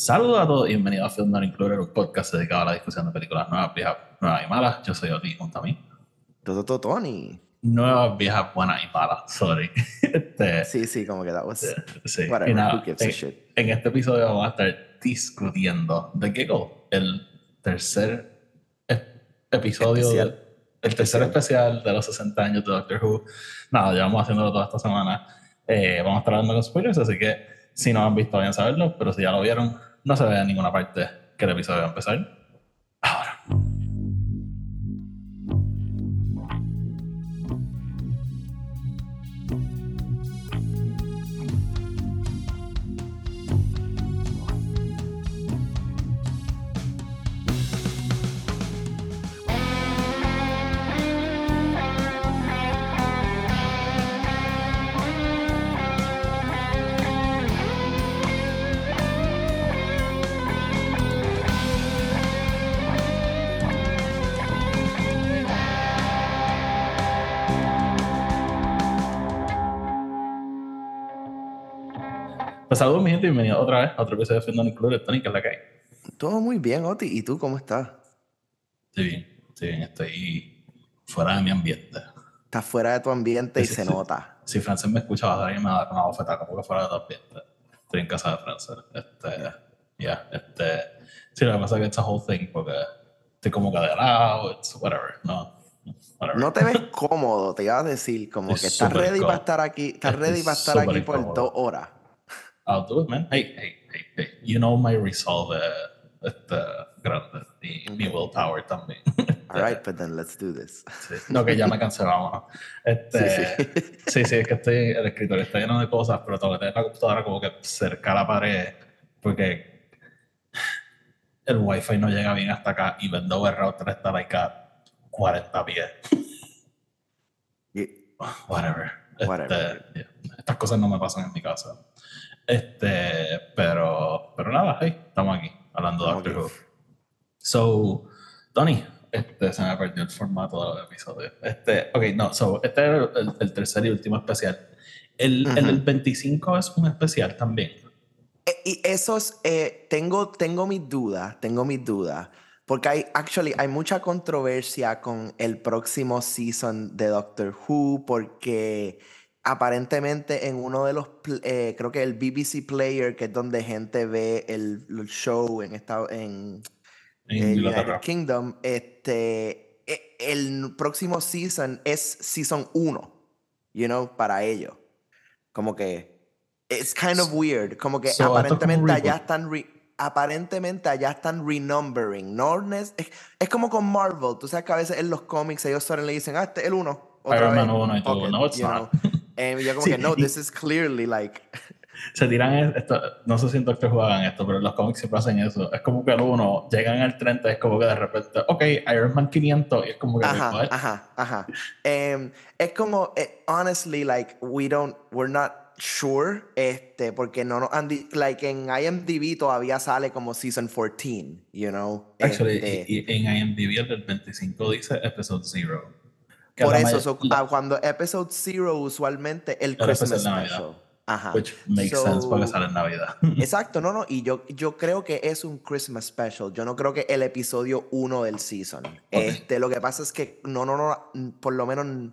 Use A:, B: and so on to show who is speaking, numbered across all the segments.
A: Saludos a todos y bienvenidos a Film Not Included, un podcast dedicado a la discusión de películas nuevas, viejas, nuevas y malas. Yo soy Oti, junto a mí.
B: Todo, todo, Tony.
A: Nuevas, viejas, buenas y malas. Sorry. Este,
B: Sí, sí, como que that was.
A: sí.
B: Whatever,
A: nada,
B: who gives a
A: en,
B: shit?
A: en este episodio vamos a estar discutiendo The Giggle, el tercer ep- episodio,
B: Especial.
A: el tercer especial de los 60 años de Doctor Who. Nada, llevamos haciéndolo toda esta semana. Eh, vamos a estar hablando con spoilers, así que si no han visto, vayan a saberlo, pero si ya lo vieron, no se ve en ninguna parte que el episodio empezar. Saludos, mi gente, y bienvenidos otra vez a otro episodio de Not Included. Tony, que es la que hay.
B: Todo muy bien, Oti. ¿Y tú cómo estás?
A: Estoy bien, estoy bien, estoy fuera de mi ambiente.
B: Estás fuera de tu ambiente y
A: Sí, sí,
B: se
A: sí.
B: nota.
A: Si Frances me escucha, va a me va a dar una bofetada como que fuera de tu ambiente. Estoy en casa de Frances. Este, ya, este. Sí, lo que pasa es que it's a whole thing porque estoy como que de lado, it's whatever, no. Whatever.
B: No te ves cómodo, te iba a decir, como
A: Es
B: que estás ready
A: cómodo.
B: para estar aquí, estás ready para estar aquí por dos horas.
A: I'll do it, man. Hey, hey, hey, hey. You know my resolve este, grande y mi willpower también.
B: All right, but then let's do this.
A: Sí. No, que ya me cansé, vámonos. Este,
B: Sí,
A: sí,
B: sí.
A: sí. es que estoy, el escritorio está lleno de cosas, pero tengo que tener la computadora como que cerca a la pared, porque el wifi no llega bien hasta acá y vendo el router está like a 40 pies. Whatever. Este,
B: Whatever.
A: yeah. Estas cosas no me pasan en mi casa. Este, pero, pero nada, hey, estamos aquí hablando de Doctor. Who. So, Tony, este, se me perdió el formato de los episodios. Este, ok, no, so, este era el, el tercer y último especial. El, el,
B: Ujú.
A: el 25 es un especial también.
B: Eh, Y eso es, eh, tengo, tengo mis dudas, tengo mis dudas, porque hay, actually, hay mucha controversia con el próximo season de Doctor Who, porque aparentemente en uno de los, eh, creo que el BBC Player, que es donde gente ve el, el show en, esta, en,
A: En
B: eh,
A: Inglaterra.
B: United Kingdom, este, e- el próximo season es season 1, you know, para ellos. Como que it's kind of weird, como que
A: So, es
B: aparentemente allá están re- aparentemente allá están renumbering, no es, es como con Marvel, tú sabes que a veces en los cómics ellos solo le dicen, "Ah, este es el 1."
A: Iron Man 1 y tú, "No, it's not."
B: Y yo como
A: Sí,
B: que no, this is clearly like
A: Se tiran esto, no sé si en Doctor Who hagan esto, pero los cómics siempre hacen eso. Es como que uno llegan al 30, es como que de repente, ok, Iron Man 500, y es como que,
B: Ajá, ajá, ajá. Em, es como, eh, honestly, like, we don't, we're not sure, este, porque no nos han, like, en IMDb todavía sale como season 14, you know.
A: Actually,
B: este,
A: y, y en IMDb el del 25 dice episode 0.
B: Por eso, so, ah, cuando episode zero, usualmente el
A: El
B: Christmas special. Ajá.
A: which makes
B: So-
A: sense porque sale en Navidad.
B: Exacto, no, no, y yo, yo creo que es un Christmas special. Yo no creo que el episodio 1 del season. Este, lo que pasa es que no, no, no, por lo menos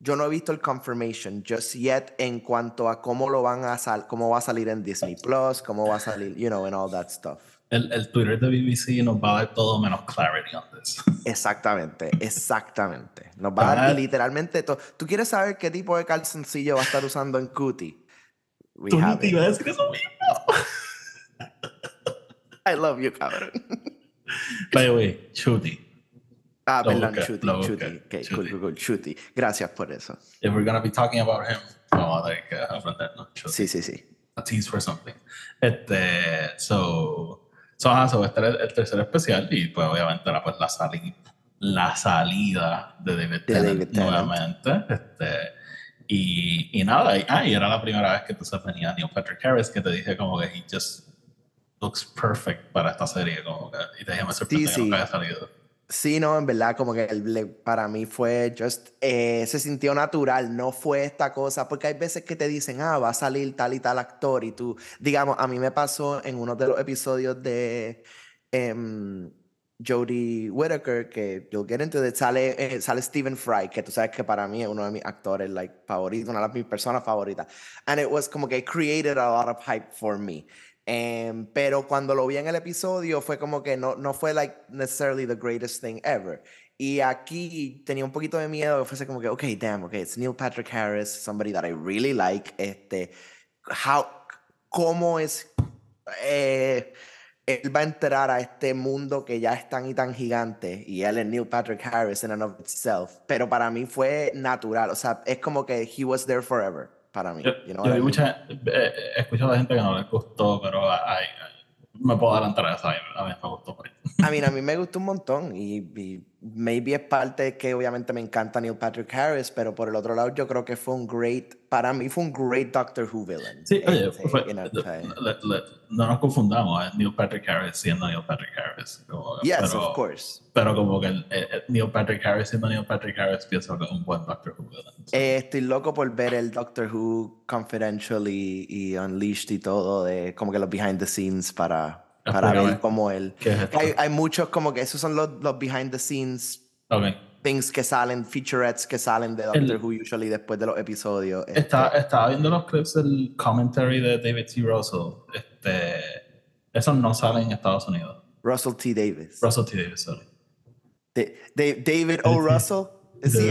B: yo no he visto el confirmation just yet en cuanto a cómo lo van a sal, cómo va a salir en Disney Plus, cómo va a salir, you know, and all that stuff.
A: El, el Twitter de BBC nos va a dar todo menos clarity on this.
B: Exactamente, exactamente. Nos va a dar literalmente todo. ¿Tú quieres saber qué tipo de calzoncillo va a estar usando en Cutie? We
A: Tú
B: have
A: te ibas a decir eso mismo.
B: I love you, cabrón.
A: By the way, Chuty.
B: Ah,
A: Lo
B: perdón, Chuti, Chuti.
A: busqué,
B: Ok, cool,
A: Chuti.
B: cool, cool, Chuti. Gracias por eso.
A: If we're gonna be talking about him, vamos a tener que aprendernos. Chuty.
B: Sí, sí, sí.
A: a tease for something. Este, so, so, ajá, so este era el, tercer especial y pues obviamente era pues la, sali- la salida de David
B: De
A: Tennant
B: David Tennant.
A: nuevamente. Este, y, y nada, y, ah, y era la primera vez que entonces venía Neil Patrick Harris que te dije como que he just looks perfect para esta serie, como que, y te dije, me sorprende
B: Sí,
A: que nunca
B: sí.
A: haya salido.
B: Sí, no, en verdad, como que el, para mí fue just, eh, se sintió natural, no fue esta cosa, porque hay veces que te dicen, ah, va a salir tal y tal actor, y tú, digamos, a mí me pasó en uno de los episodios de um, Jodie Whittaker, que you'll get into it, sale, eh, sale Stephen Fry, que tú sabes que para mí es uno de mis actores like, favoritos, una de mis personas favoritas. And it was como que created a lot of hype for me. Em, pero cuando lo vi en el episodio fue como que no, no fue like necessarily the greatest thing ever. Y aquí tenía un poquito de miedo, fuese como que, ok, damn, ok, it's Neil Patrick Harris, somebody that I really like. Este, how, ¿Cómo es? Eh, él va a entrar a este mundo que ya es tan y tan gigante y él es Neil Patrick Harris in and of itself. Pero para mí fue natural, o sea, es como que he was there forever para mí.
A: Yo, you know yo mucha, eh, he escuchado a gente que no le gustó, pero hay, me puedo adelantar a eso. A mí me gustó.
B: A mí, a mí me gustó un montón y, y, maybe es parte que obviamente me encanta Neil Patrick Harris, pero por el otro lado yo creo que fue un great, para mí fue un great Doctor Who villain.
A: Sí, oye, este, fue, no nos confundamos, es Neil Patrick Harris siendo Neil Patrick Harris.
B: Como, yes, pero, of course.
A: Pero como que el, Neil Patrick Harris siendo Neil Patrick Harris pienso que es un buen Doctor Who villain.
B: Eh, estoy loco por ver el Doctor Who Confidential y, y Unleashed y todo, de como que los behind the scenes para para ver cómo él. hay, hay, muchos como que esos son los, los behind the scenes things que salen, featurettes que salen de Doctor Who usually después de los episodios.
A: Está, este. Estaba viendo los clips del commentary de David T. Russell. Este, esos no salen en Estados Unidos.
B: Russell T. Davis.
A: Russell T. Davis, sorry.
B: David O. Russell. Sí.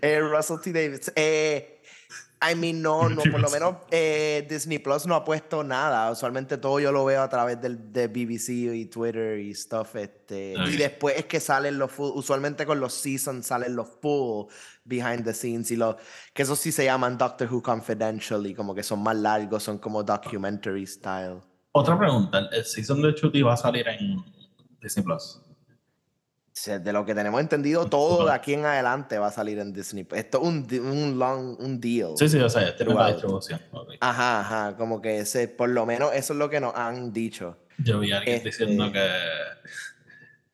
B: eh, Russell T. Davis. Eh, I mean, no, no, por lo menos eh, Disney Plus no ha puesto nada. Usualmente todo yo lo veo a través del, de BBC y Twitter y stuff. Este, Y después es que salen los full, usualmente con los seasons salen los full behind the scenes y los, que esos sí se llaman Doctor Who Confidential y como que son más largos, son como documentary style.
A: Otra pregunta, ¿el season de Chuty va a salir en Disney Plus?
B: De lo que tenemos entendido, todo de aquí en adelante va a salir en Disney. Esto es un, un long, un deal.
A: Sí, sí, o sea, tiene la distribución.
B: Ajá, ajá, como que ese, por lo menos eso es lo que nos han dicho.
A: Yo vi a alguien este diciendo que,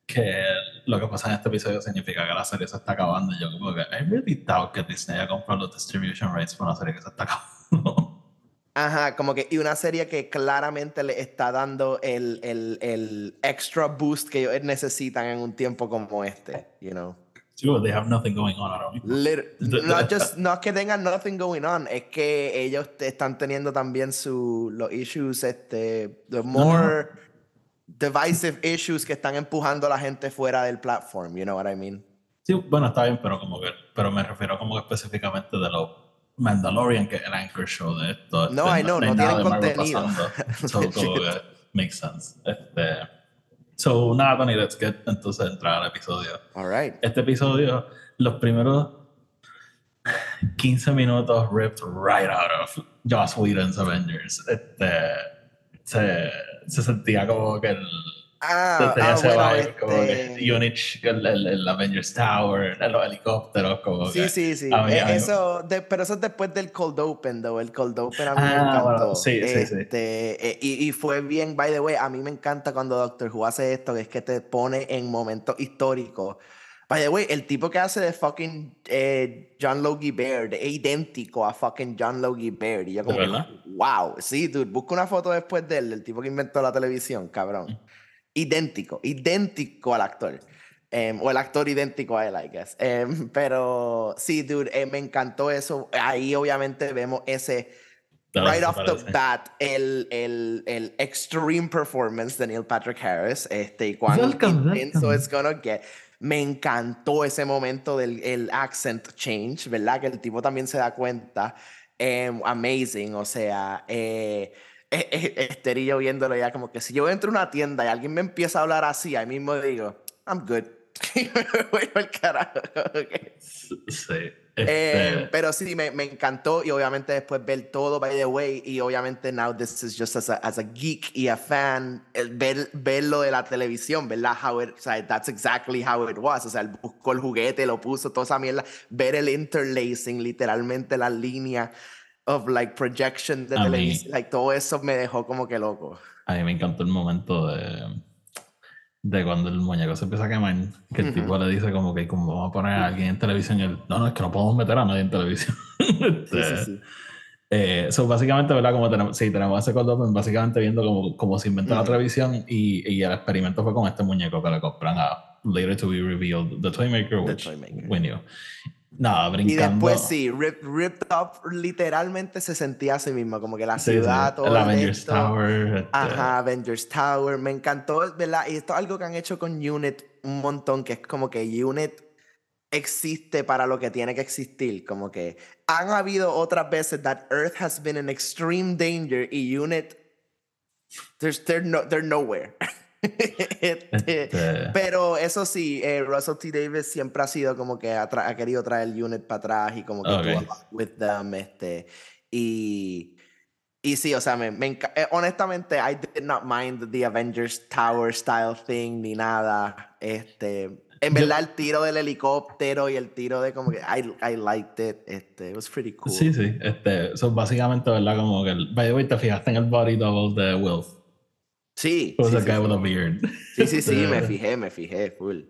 A: que lo que pasa en este episodio significa que la serie se está acabando. Y yo como que, I really doubt que Disney haya comprado los distribution rights para una serie que se está acabando.
B: Ajá, como que, y una serie que claramente le está dando el, el, el extra boost que ellos necesitan en un tiempo como este, you know.
A: Sí, they have nothing going on ahora mismo.
B: no, just, no es que tengan nothing going on, es que ellos están teniendo también su, los issues, este, the more divisive issues que están empujando a la gente fuera del platform, you know what I mean?
A: Sí, bueno, está bien, pero como que, pero me refiero como que específicamente de los Mandalorian, que es el anchor show de esto.
B: No, este, I know, no, no tienen contenido.
A: so, como que makes sense. Este, so, nada, Tony, let's get entonces entrar al episodio.
B: All right.
A: Este episodio, los primeros 15 minutos ripped right out of Joss Whedon's Avengers. Este, se, se sentía como que el
B: Ah, ah bueno, este...
A: Unich, el, el, Avengers Tower, los helicópteros, como
B: Sí, sí, sí. Eh, eso, pero eso es después del Cold Open, though. El Cold Open a mí me ah, encantó.
A: sí, sí, sí.
B: Este, eh, y, y, fue bien, by the way, a mí me encanta cuando Doctor Who hace esto, que es que te pone en momentos históricos. By the way, el tipo que hace de fucking eh, John Logie Baird es idéntico a fucking John Logie Baird. Y yo como, wow, sí, dude, busca una foto después de él, el tipo que inventó la televisión, cabrón. Mm idéntico, idéntico al actor. Em, o el actor idéntico a él, I guess. Em, pero sí, dude, eh, me encantó eso. Ahí obviamente vemos ese, right off the bat, el, el, el, extreme performance de Neil Patrick Harris. Este, y cuán intenso it's gonna get. Me encantó ese momento del el accent change, ¿verdad? Que el tipo también se da cuenta. Um, amazing, o sea, eh, Yo viéndolo ya como que si yo entro a una tienda y alguien me empieza a hablar así, ahí mismo digo, I'm good. voy al carajo.
A: Sí.
B: Eh, este pero sí, me, me, encantó y obviamente después ver todo, by the way, y obviamente now this is just as a, as a geek y a fan, el ver, verlo de la televisión, ¿verdad? How it, o sea, that's exactly how it was. O sea, él buscó el juguete, lo puso, toda esa mierda, ver el interlacing, literalmente la línea of like projection de televisión, like todo eso me dejó como que loco.
A: A mí me encantó el momento de de cuando el muñeco se empieza a quemar, que el tipo le dice como que como vamos a poner a alguien en televisión y él, no, no, es que no podemos meter a nadie en televisión.
B: Sí, sí,
A: Este,
B: sí.
A: eh, so, básicamente, ¿verdad? Como tenemos, sí, tenemos ese cold open, básicamente viendo cómo, cómo se inventó la
B: Ujú.
A: televisión y, y el experimento fue con este muñeco que le compran a Later to be revealed, The Toymaker,
B: The
A: which
B: Toymaker.
A: we knew.
B: Y
A: brincando.
B: después sí, Rip, Ripped Up literalmente se sentía a sí mismo, como que la
A: Sí, sí,
B: ciudad, todo
A: el Avengers
B: esto.
A: Tower. este,
B: Ajá, Avengers Tower, me encantó, ¿verdad? Y esto es algo que han hecho con Unit un montón, que es como que Unit existe para lo que tiene que existir, como que han habido otras veces that Earth has been in extreme danger y Unit, there's, they're, no, they're nowhere. Este,
A: este,
B: pero eso sí, eh, Russell T. Davis siempre ha sido como que ha, ha querido traer el unit para atrás y como que
A: Ok.
B: do a lot with them, este, y, y sí, o sea, me, me eh, honestamente, I did not mind the Avengers Tower style thing ni nada, este, en
A: Yo-
B: verdad el tiro del helicóptero y el tiro de como que I, I liked it, este, it was pretty cool.
A: Sí, sí. Este, so, básicamente, ¿verdad? Como que, el, by the way, te fijaste en el body double de Wilf.
B: Sí,
A: It was
B: sí,
A: a
B: sí,
A: with a beard.
B: sí, sí, sí, me fijé, me fijé, full.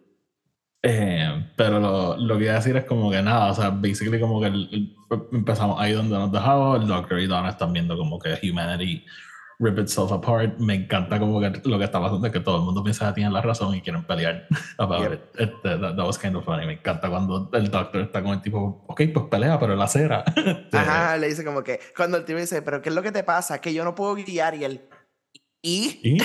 A: Eh, pero lo, lo que iba a decir es como que nada, o sea, basically como que el- el- empezamos ahí donde nos dejamos, el Doctor y Donna están viendo como que humanity rip itself apart. Me encanta como que lo que está pasando es que todo el mundo piensa que tienen la razón y quieren pelear about
B: Yep.
A: it. Este, that, that was kind of funny. Me encanta cuando el Doctor está con el tipo, ok, pues pelea, pero la. Este,
B: Ajá, le dice como que, cuando el tipo dice, pero ¿qué es lo que te pasa? Que yo no puedo guiar y él, ¿y?
A: Y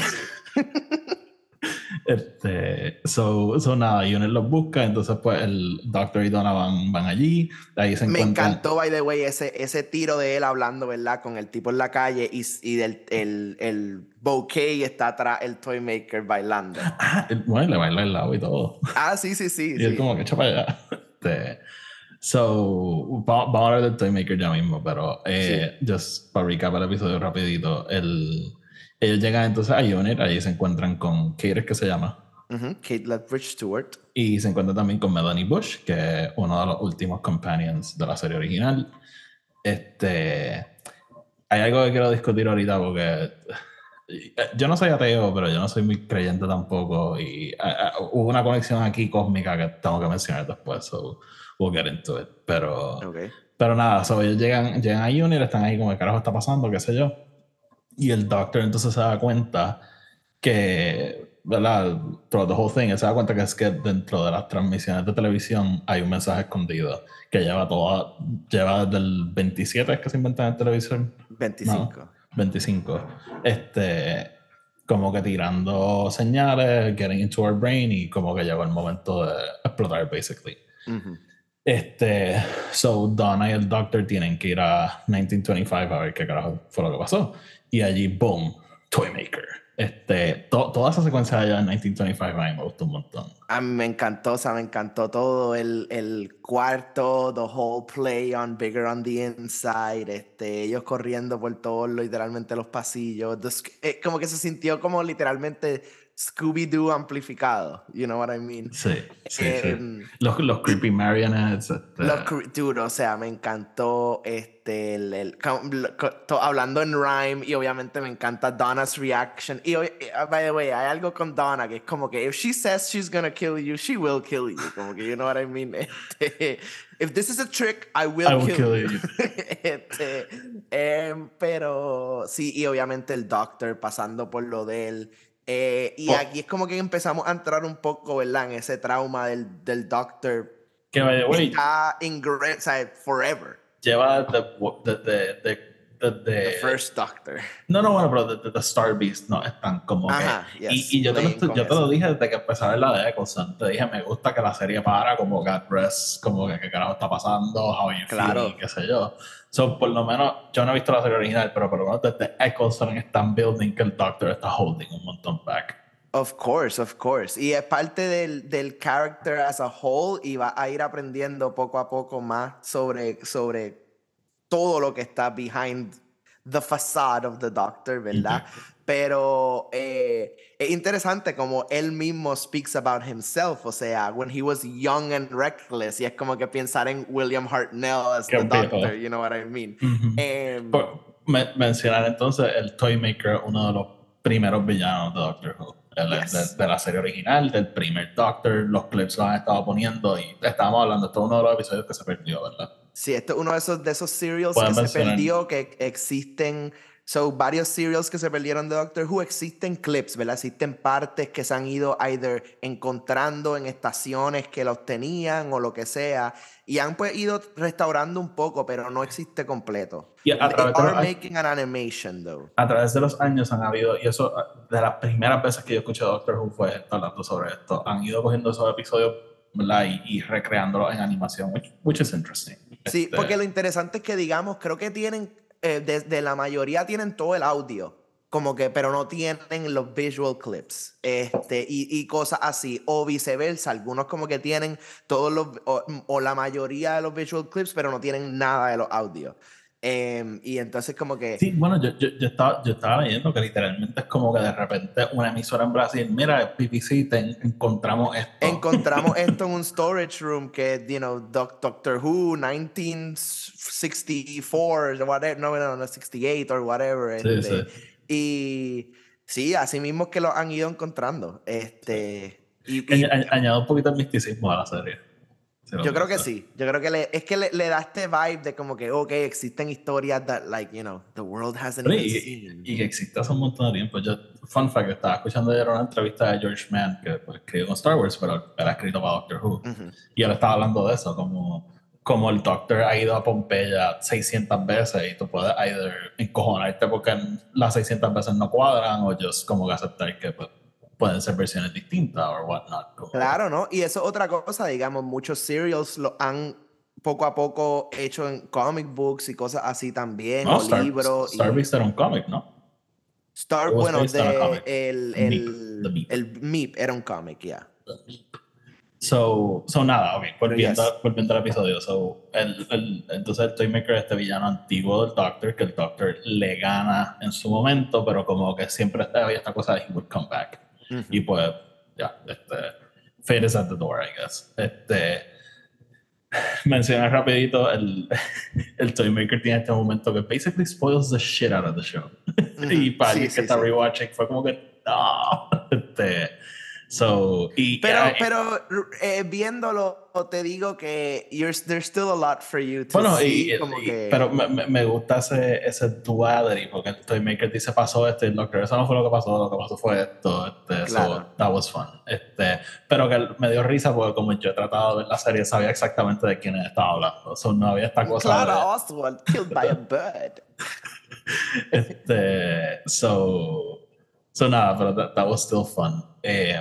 A: este, so, so nada, Unit los busca, entonces pues el Doctor y Donna van, van allí, ahí se
B: Me
A: encuentran.
B: encantó, by the way, ese, ese tiro de él hablando, ¿verdad? Con el tipo en la calle y, y del, el, el bouquet está atrás, el toy maker bailando.
A: Ah, bueno, le baila el lado y todo.
B: Ah, sí, sí, sí.
A: Y él
B: sí.
A: como que echa para allá. Este, so, va- vamos a hablar del Toymaker ya mismo, pero eh, just para recap el episodio rapidito, el, ellos llegan entonces a Unit, allí se encuentran con Kate, que se llama,
B: Ujú, Kate Lethbridge Stewart.
A: y se encuentran también con Melanie Bush, que es uno de los últimos companions de la serie original. Este, hay algo que quiero discutir ahorita porque eh, yo no soy ateo, pero yo no soy muy creyente tampoco. Y ah, hubo una conexión aquí cósmica que tengo que mencionar después, so we'll get into it. Pero,
B: Ok.
A: pero nada, so ellos llegan, llegan a Unit, están ahí como, ¿qué carajo está pasando? ¿Qué sé yo? Y el Doctor entonces se da cuenta que, ¿verdad? Throughout the whole thing, se da cuenta que es que dentro de las transmisiones de televisión hay un mensaje escondido que lleva toda, lleva desde el 27 es que se inventa en televisión.
B: 25.
A: 25. Este, como que tirando señales, getting into our brain y como que llegó el momento de explotar, basically.
B: Ujú.
A: Este, so Donna y el Doctor tienen que ir a 1925 a ver qué carajo fue lo que pasó. Y allí, boom, Toymaker. Este, to- toda esa secuencia allá en 1925 a mí me gustó un montón.
B: A mí me encantó, o sea, me encantó todo el, el cuarto, the whole play on Bigger on the Inside, este, ellos corriendo por todos, literalmente los pasillos, eh, como que se sintió como literalmente Scooby-Doo amplificado, you know what I mean?
A: Sí, sí, sí.
B: Em,
A: Los, los creepy marionettes. este,
B: Los cre- dude, o sea, me encantó este el, el- hablando en rhyme y obviamente me encanta Donna's reaction. Y eh, by the way, hay algo con Donna que es como que if she says she's gonna kill you, she will kill you. Como que you know what I mean. Este, if this is a trick, I will,
A: I will
B: kill,
A: kill
B: you.
A: you.
B: Este, em, pero sí, y obviamente el Doctor pasando por lo de él. Eh, y
A: Oh.
B: aquí es como que empezamos a entrar un poco, ¿verdad? En ese trauma del, del Doctor
A: que, by the way,
B: está sea, forever.
A: lleva desde, desde, desde, desde-
B: The first Doctor.
A: No, no, bueno, pero desde The Star Beast no están como
B: Ajá,
A: que.
B: yes,
A: y, y yo, te lo, yo te lo dije desde que empecé a ver la de Eccleston. Te dije, me gusta que la serie para como God Rest, como que qué carajo está pasando, how you
B: Claro.
A: feeling, qué sé yo. So, por lo menos, yo no he visto la serie original, pero por lo menos desde Eccleston están building que el Doctor está holding un montón back.
B: Of course, of course. Y es parte del, del character as a whole y va a ir aprendiendo poco a poco más sobre, sobre todo lo que está behind the facade of the Doctor, ¿verdad? Pero eh, es interesante como él mismo speaks about himself, o sea, when he was young and reckless, y es como que pensar en William Hartnell as
A: Qué
B: the. Doctor, you know what I mean?
A: Ujú.
B: Em,
A: Por- me- mencionar entonces el Toymaker, uno de los primeros villanos de Doctor Who. de, la serie original, del primer Doctor, los clips los han estado poniendo y estábamos hablando, esto es uno de los episodios que se perdió, ¿verdad?
B: Sí, esto es uno de esos, de esos serials que se perdió, que existen So, varios serials que se perdieron de Doctor Who existen clips, ¿verdad? Existen partes que se han ido either encontrando en estaciones que los tenían o lo que sea, y han pues ido restaurando un poco, pero no existe completo.
A: Y a través de
B: los, making an animation, though.
A: A través de los años han habido, y eso, de las primeras veces que yo escuché Doctor Who fue hablando sobre esto, han ido cogiendo esos episodios ¿verdad? Y, y recreándolos en animación, which, which is interesting.
B: Sí, este porque lo interesante es que, digamos, creo que tienen eh, de, la mayoría tienen todo el audio, como que, pero no tienen los visual clips, este, y, y cosas así, o viceversa, algunos como que tienen todos los, o, la mayoría de los visual clips, pero no tienen nada de los audios. Em, y entonces como que...
A: Sí, bueno, yo, yo, yo, estaba, yo estaba leyendo que literalmente es como que de repente una emisora en Brasil, mira, BBC, te encontramos esto.
B: Encontramos esto en un storage room que, you know, Doctor Who, 1964, whatever, no, no, no, 68 or whatever. Sí, este, sí. Y sí, así mismo que lo han ido encontrando. Este, y,
A: y, añado un poquito de misticismo a la serie.
B: Yo creo que sí. Yo creo que le, es que le, le, da este vibe de como que, ok, existen historias that, like, you know, the world hasn't
A: even y, seen. Y, que existe hace un montón de tiempo. Yo, fun fact, estaba escuchando ayer una entrevista de George Mann, que pues, escribió con Star Wars, pero era escrito para Doctor Who. Y él estaba hablando de eso, como, como el Doctor ha ido a Pompeya 600 veces y tú puedes either encojonarte porque las 600 veces no cuadran o just como que aceptar que pues, pueden ser versiones distintas o whatnot.
B: Claro, ¿no? Y eso es otra cosa, digamos, muchos serials lo han poco a poco hecho en comic books y cosas así también, o libros.
A: Star y... era un cómic, ¿no?
B: Star, bueno, de, el, el, el, Meep era un cómic, ya.
A: So, so nada, ok, volviendo, volviendo al episodio. So, el, el, entonces el Toymaker es este villano antiguo del Doctor, que el Doctor le gana en su momento, pero como que siempre había esta cosa de he would come back. Y pues, ya, este, fate is at the door, I guess. Este, mencionar rapidito, el, el Toymaker tiene este momento que basically spoils the shit out of the show. y para sí, que está rewatching fue como que, no, este, So, y,
B: pero, pero eh, viéndolo, te digo que there's still a lot for you to
A: bueno, see. Pero me, me, gusta ese, ese duality, porque el Toymaker dice pasó esto y el Doctor, eso no fue lo que pasó, lo que pasó fue esto. Este, claro. so, that was fun. Este, pero que me dio risa porque como yo he tratado de ver la serie, sabía exactamente de quién estaba hablando. So, no había esta cosa.
B: Claro, de... Oswald, killed by a bird.
A: este, so, so nada, pero that, that was still fun. Eh,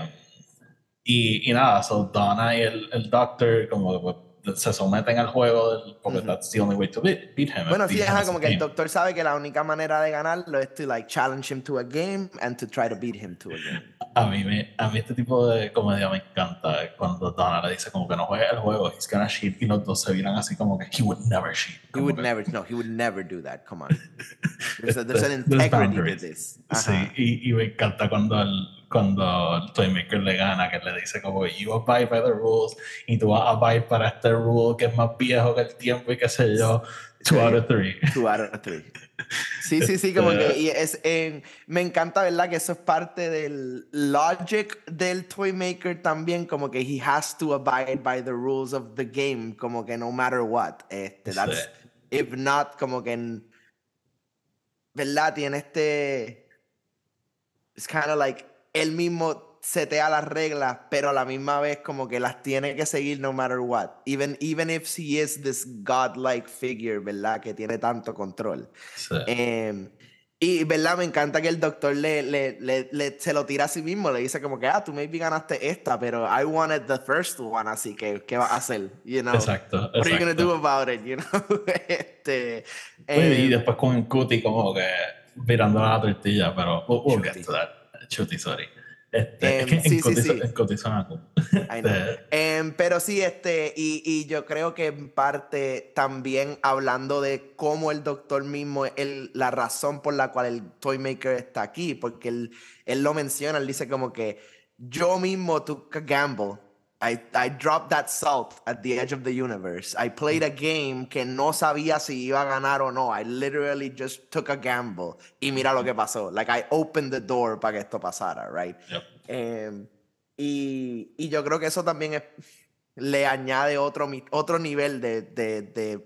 A: y, y nada, so Donna y el, el Doctor como pues, se someten al juego del, porque that's the only way to beat, beat him.
B: Bueno, sí, es como que el Doctor sabe que la única manera de ganarlo es to like challenge him to a game and to try to beat him to a game.
A: A mí, me, a mí este tipo de comedia me encanta cuando Donna le dice como que no juegue el juego, he's gonna cheat y los dos se viran así como que he would never cheat.
B: He would never, no, he would never do that, come on. There's, a, there's an integrity to this.
A: Sí, y, y me encanta cuando el cuando el Toymaker le gana, que le dice como you abide by the rules y tú vas a abide para este rule que es más viejo que el tiempo y qué sé yo. Two out of three.
B: Two out of three. Sí, sí, sí, como que y es, eh, me encanta, ¿verdad? Que eso es parte del logic del Toymaker también, como que he has to abide by the rules of the game, como que no matter what. Este, that's, If not, como que, ¿verdad? Tiene este... It's kind of like él mismo setea las reglas, pero a la misma vez como que las tiene que seguir no matter what. Even, even if he is this godlike figure, ¿verdad? Que tiene tanto control. Em, y, ¿verdad? Me encanta que el doctor le, le, le, se lo tira a sí mismo. Le dice como que, ah, tú maybe ganaste esta, pero I wanted the first one, así que, ¿qué vas a hacer? You know?
A: Exacto,
B: What are you gonna do about it, you know? este,
A: y em, después con el cutie como que mirando la tortilla, pero we'll, get to that. Chuti, sorry. Este, um, sí, sí, sí.
B: um, pero sí, este, y, y, yo creo que en parte también hablando de cómo el doctor mismo, el, la razón por la cual el Toymaker está aquí, porque él, él lo menciona, él dice como que yo mismo took a gamble I, I dropped that salt at the edge of the universe. I played a game que no sabía si iba a ganar o no. I literally just took a gamble. Y mira lo que pasó. Like I opened the door para que esto pasara, right?
A: Yep.
B: Eh, y, y yo creo que eso también es, le añade otro, otro nivel de, de, de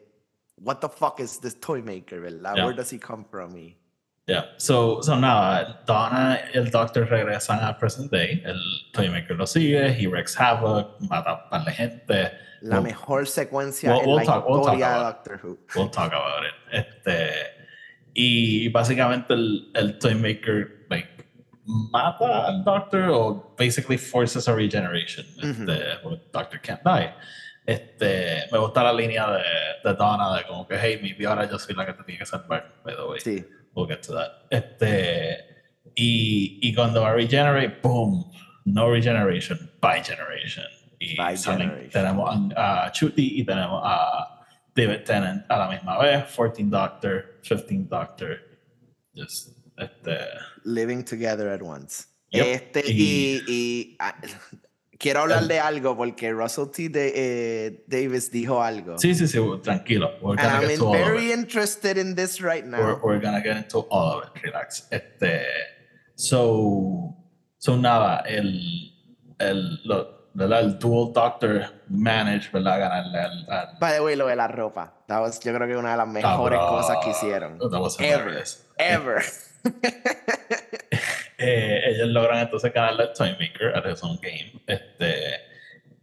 B: what the fuck is this toy maker, ¿verdad?
A: Yeah.
B: Where does he come from? Y,
A: Yeah. So, so nada, Donna y el Doctor regresan al present day. El Toymaker lo sigue, he wreaks havoc, mata a de gente.
B: la
A: We'll-
B: mejor secuencia
A: we'll-
B: en
A: we'll
B: la
A: talk-
B: historia de Doctor Who.
A: We'll talk about it. Este, y básicamente el, el Toymaker like, mata al Doctor o basically forces a regeneration. Este, porque Doctor can't die. Este, me gusta la línea de, de Donna de como que, hey, maybe ahora yo soy la que te tiene que salvar, by the way.
B: Sí.
A: We'll get to that. Este, y, y cuando va regenerate, boom, no regeneration, by generation. Y
B: By
A: salen-
B: generation.
A: tenemos a, a Chuti y tenemos a David Tennant a la misma vez, 14 Doctor, 15 Doctor. Just, este,
B: Living together at once.
A: Yep.
B: Este,
A: Y-
B: y, y, ah, quiero hablar de algo porque Russell T. de- eh, Davis dijo algo.
A: sí, sí, sí, tranquilo. We're
B: And
A: gonna
B: I'm
A: get to all
B: very interested in this right now.
A: We're, we're gonna get into all of it, relax. Este, so, so nada, el, el, lo, el dual doctor manage, ¿verdad? Ganarle al, al
B: By the way, lo de la ropa. That was, yo creo que una de las mejores cosas que hicieron.
A: That was
B: Ever. Ever.
A: Eh, ellos logran entonces ganarle al Toymaker a his own game. Este,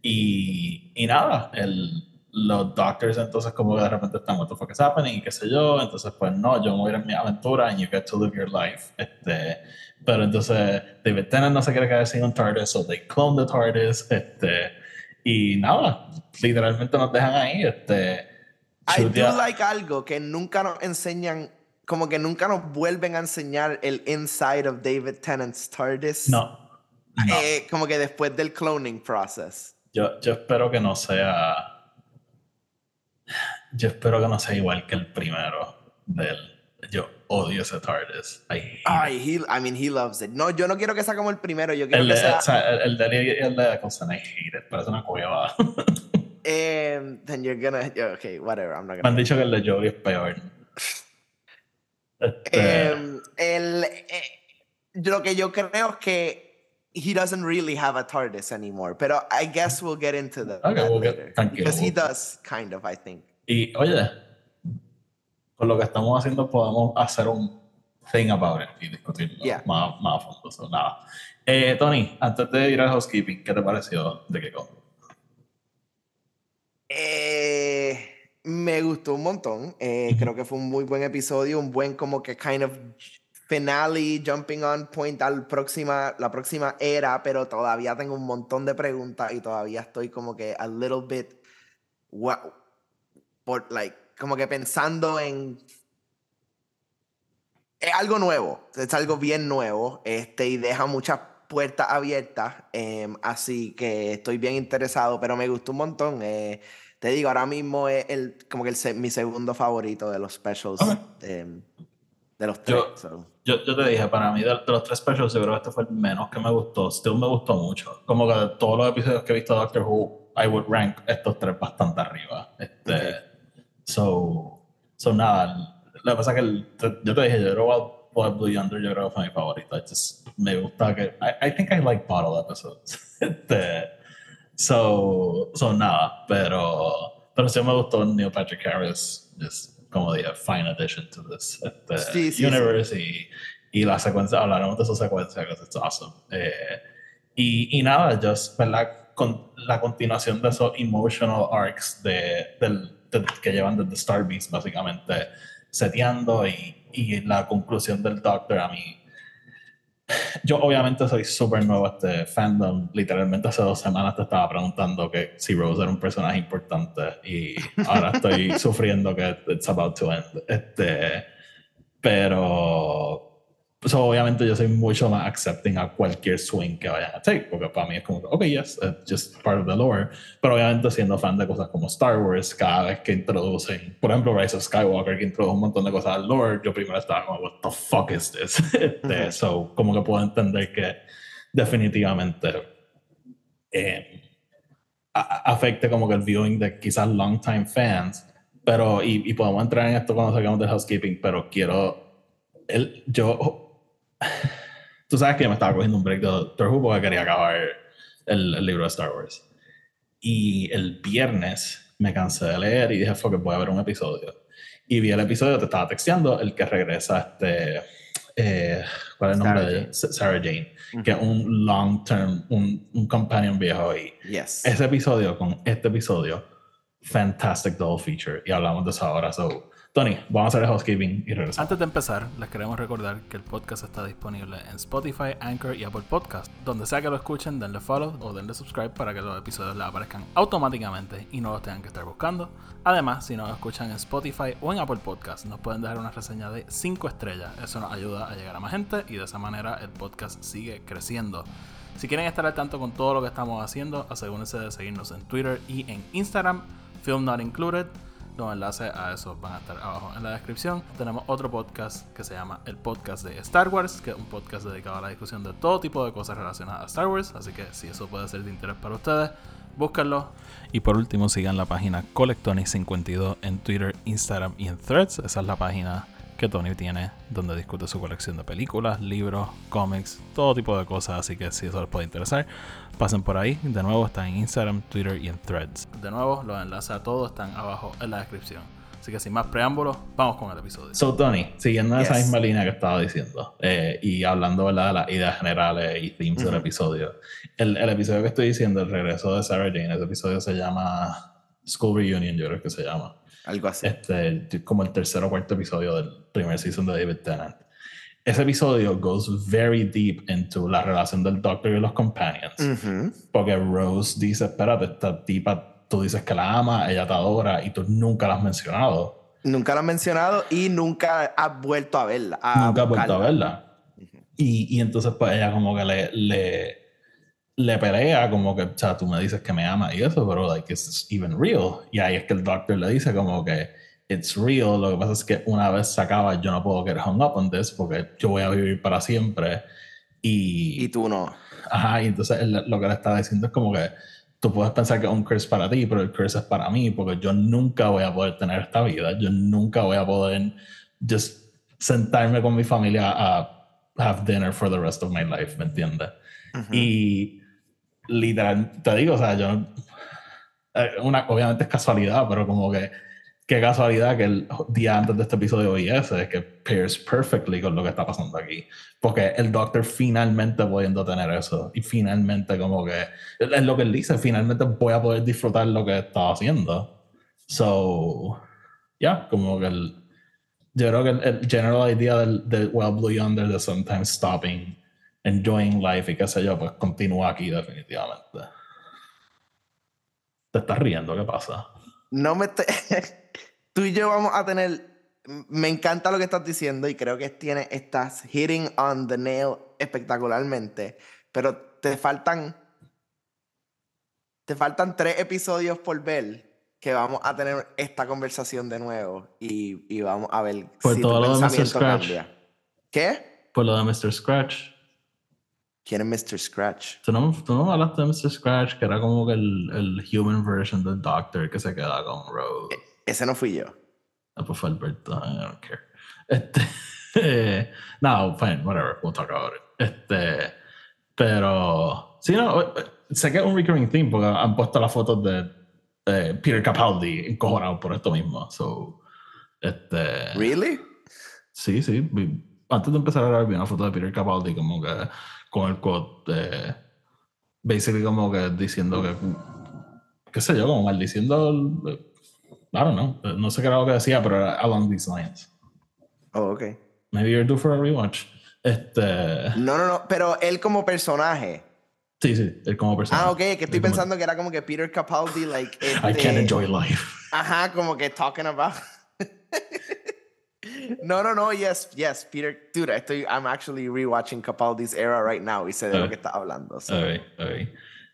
A: y, y nada, el, los doctors entonces como que de repente están, what the fuck is happening, y qué sé yo, entonces pues no, yo me voy a ir en mi aventura and you get to live your life. Este, pero entonces David Tennant no se quiere quedar sin un TARDIS, so they clone the TARDIS, este, y nada, literalmente nos dejan ahí, este,
B: I do like algo que nunca nos enseñan, como que nunca nos vuelven a enseñar el inside of David Tennant's TARDIS.
A: no, no.
B: Eh, como que después del cloning process.
A: Yo, yo espero que no sea. Yo espero que no sea igual que el primero del. Yo odio ese TARDIS. I hate it.
B: Ay, he, I mean, he loves it. No, yo no quiero que sea como el primero, yo quiero
A: el,
B: que sea...
A: o sea, el, el de el de Coulson, I hate it. Parece una cueva.
B: em, then you're gonna... Okay, whatever, I'm not
A: Me
B: gonna...
A: han dicho que el de Joey es peor. Este,
B: Em, el, eh, lo que yo creo es que he doesn't really have a TARDIS anymore, pero I guess we'll get into that,
A: Okay,
B: that
A: we'll get-
B: later.
A: tranquilo,
B: Because he does, kind of, I think.
A: y oye, con lo que estamos haciendo podemos hacer un thing about it y discutirlo
B: Yeah.
A: más, más a fondo. So, nada. Eh, Tony, antes de ir al housekeeping, ¿qué te pareció de Kiko?
B: Eh, me gustó un montón. Eh, creo que fue un muy buen episodio, un buen como que kind of finale, jumping on point al próxima, la próxima era, pero todavía tengo un montón de preguntas y todavía estoy como que a little bit, wa- por, like, como que pensando en es algo nuevo, es algo bien nuevo, este, y deja muchas puertas abiertas, em, así que estoy bien interesado, pero me gustó un montón. eh, te digo, ahora mismo es el, como que el, se- mi segundo favorito de los specials, em, de los tres.
A: Yo-
B: so.
A: Yo, yo te dije, para mí de, de los tres specials, yo creo que este fue el menos que me gustó. Still me gustó mucho. Como que de todos los episodios que he visto de Doctor Who, I would rank estos tres bastante arriba. Este,
B: Ok.
A: so, so, nada. Lo que pasa es que el- te- yo te dije, yo creo que Blue Yonder, yo creo que fue mi favorito. I just- me gusta que. I, I think I like bottle episodes. Este, so, so, nada. Pero, pero sí me gustó Neil Patrick Harris. Just, como dije, fine addition to this este,
B: Sí, sí,
A: universe y, y la secuencia, hablaremos de esa secuencia, que es awesome. Eh, y, y nada, just, ¿verdad? Con la continuación de esos emotional arcs de, del, del- que llevan desde Star Beast, básicamente, seteando y, y la conclusión del Doctor a mí. Yo obviamente soy súper nuevo a este fandom. Literalmente hace dos semanas te estaba preguntando que si Rose era un personaje importante y ahora estoy sufriendo que it's about to end. Este, pero pues obviamente yo soy mucho más accepting a cualquier swing que vayan a take, porque para mí es como, ok, yes, it's just part of the lore, pero obviamente siendo fan de cosas como Star Wars, cada vez que introducen, por ejemplo, Rise of Skywalker, que introdujo un montón de cosas al lore, yo primero estaba como, what the fuck is this? Este,
B: Ujú.
A: So, como que puedo entender que definitivamente eh, afecte como que el viewing de quizás long time fans, pero y, y podemos entrar en esto cuando salgamos de housekeeping, pero quiero, el, yo, tú sabes que yo me estaba cogiendo un break de Doctor Who porque quería acabar el, el libro de Star Wars. Y el viernes me cansé de leer y dije, fue que voy a ver un episodio. Y vi el episodio, te estaba texteando, el que regresa este... Eh, ¿Cuál es el nombre de Sarah Jane? Que es un long term, un, un companion viejo. Y
B: yes.
A: ese episodio con este episodio, fantastic double feature. Y hablamos de eso ahora. So, Tony, vamos a hacer el housekeeping y regresamos.
C: Antes de empezar, les queremos recordar que el podcast está disponible en Spotify, Anchor y Apple Podcast. Donde sea que lo escuchen, denle follow o denle subscribe para que los episodios les aparezcan automáticamente y no los tengan que estar buscando. Además, si nos escuchan en Spotify o en Apple Podcast, nos pueden dejar una reseña de 5 estrellas. Eso nos ayuda a llegar a más gente y de esa manera el podcast sigue creciendo. Si quieren estar al tanto con todo lo que estamos haciendo, asegúrense de seguirnos en Twitter y en Instagram, Film Not Included. Los enlaces a eso van a estar abajo en la descripción. Tenemos otro podcast que se llama El Podcast de Star Wars, que es un podcast dedicado a la discusión de todo tipo de cosas relacionadas a Star Wars. Así que si eso puede ser de interés para ustedes, búsquenlo. Y por último, sigan la página Colectonic52 en Twitter, Instagram y en Threads. Esa es la página que Tony tiene, donde discute su colección de películas, libros, cómics, todo tipo de cosas. Así que si eso les puede interesar, pasen por ahí. De nuevo, está en Instagram, Twitter y en Threads. De nuevo, los enlaces a todos están abajo en la descripción. Así que sin más preámbulos, vamos con el episodio.
A: So, Tony, siguiendo esa misma línea que estaba diciendo eh, y hablando ¿verdad? de las ideas generales y themes del episodio, el, el, episodio que estoy diciendo, el regreso de Sarah Jane, ese episodio se llama School Reunion, yo creo que se llama.
B: Algo así.
A: Este, como el tercer o cuarto episodio del primer season de David Tennant. Ese episodio goes very deep into la relación del Doctor y los companions. Porque Rose dice, espérate, esta tipa, tú dices que la ama, ella te adora y tú nunca la has mencionado.
B: Nunca la has mencionado y nunca has vuelto a verla.
A: nunca has vuelto a verla. y, y, entonces pues ella como que le, le, le pelea como que, o sea, tú me dices que me ama y eso, pero like, it's even real. Y ahí es que el doctor le dice como que it's real. Lo que pasa es que una vez se acaba, yo no puedo get hung up on this porque yo voy a vivir para siempre. Y,
B: y tú no.
A: Ajá, y entonces lo que le está diciendo es como que tú puedes pensar que es un curse para ti, pero el curse es para mí porque yo nunca voy a poder tener esta vida. Yo nunca voy a poder just sentarme con mi familia a have dinner for the rest of my life, ¿me entiendes? Y literal, te digo, o sea, yo, eh, una, obviamente es casualidad, pero como que, qué casualidad que el día antes de este episodio vi ese, que pairs perfectly con lo que está pasando aquí. Porque el Doctor finalmente pudiendo tener eso, y finalmente como que, es lo que él dice, finalmente voy a poder disfrutar lo que está haciendo. So, yeah, como que el, yo creo que el, general idea del, del Well Blue Yonder de sometimes stopping enjoying life y qué sé yo, pues continúa aquí definitivamente. ¿Te estás riendo? ¿Qué pasa?
B: No me... Tú y yo vamos a tener... Me encanta lo que estás diciendo y creo que tiene, estás hitting on the nail espectacularmente, pero te faltan... Te faltan tres episodios por ver que vamos a tener esta conversación de nuevo y, y vamos a ver
A: por si todo tu lo pensamiento de Mr. cambia.
B: ¿Qué?
A: Por lo de Mr. Scratch.
B: ¿Quién es Mr. Scratch?
A: ¿Tú no, tú no hablaste de Mr. Scratch, que era como que el, el human version del Doctor que se queda con Rose.
B: E ese no fui yo.
A: Ah, pues fue Alberto, I don't care. Este, no, fine, whatever, we'll talk about it. Este, pero, sí, no, sé que es un recurring theme porque han puesto las fotos de, de Peter Capaldi encojonado por esto mismo. So, este,
B: ¿Really?
A: Sí, sí. Antes de empezar a grabar vi una foto de Peter Capaldi como que con el quote, eh, basically como que diciendo que, qué sé yo, como maldiciendo, I don't know, no sé qué era lo que decía, pero era along these lines.
B: Oh, ok.
A: Maybe you're due for a rewatch. Este...
B: No, no, no, pero él como personaje.
A: Sí, sí, él como personaje.
B: Ah, ok, que estoy pensando que era como que Peter Capaldi, like.
A: I can't este enjoy life.
B: Ajá, como que talking about. No, no, no, yes, yes, Peter. Dude, estoy, I'm actually rewatching Capaldi's era right now y sé de lo que está hablando. So.
A: Okay, okay.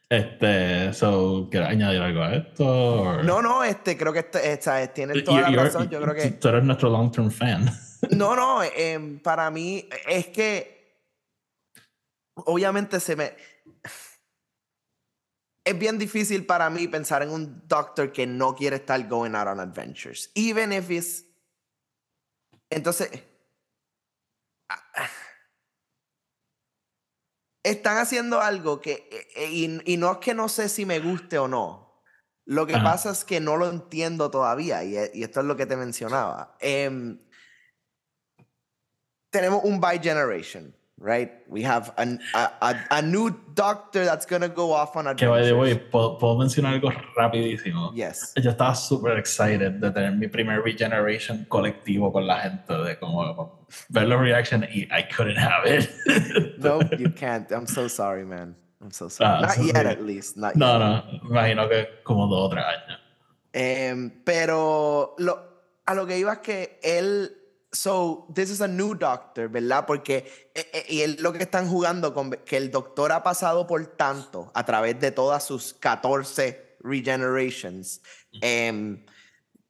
A: Este, so, ¿quieres añadir algo a esto?
B: No, no, este, creo que este, esta, tienes toda la razón. Yo creo que.
A: Tú eres nuestro long-term fan.
B: No, no, eh, para mí es que. Obviamente se me. es bien difícil para mí pensar en un doctor que no quiere estar going out on adventures. Even if it's... Entonces... Están haciendo algo que... Eh, eh, y, y no es que no sé si me guste o no. Lo que pasa es que no lo entiendo todavía. Y, y, esto es lo que te mencionaba. Eh, tenemos un by generation right? We have an, a, a, a, new doctor that's gonna go off on
A: adventures. Que by the ¿puedo, ¿puedo, mencionar algo rapidísimo?
B: Yes.
A: Yo estaba súper excited de tener mi primer regeneration colectivo con la gente, de como ver la reaction y I couldn't have it.
B: no, you can't. I'm so sorry, man. I'm so sorry. Ah, Not yet, at least. Not
A: no, yet. no. Imagino que como dos o tres años.
B: Um, pero lo, a lo que iba es que él So, this is a new doctor, ¿verdad? Porque eh, eh, y él, lo que están jugando con que el doctor ha pasado por tanto a través de todas sus 14 regenerations um,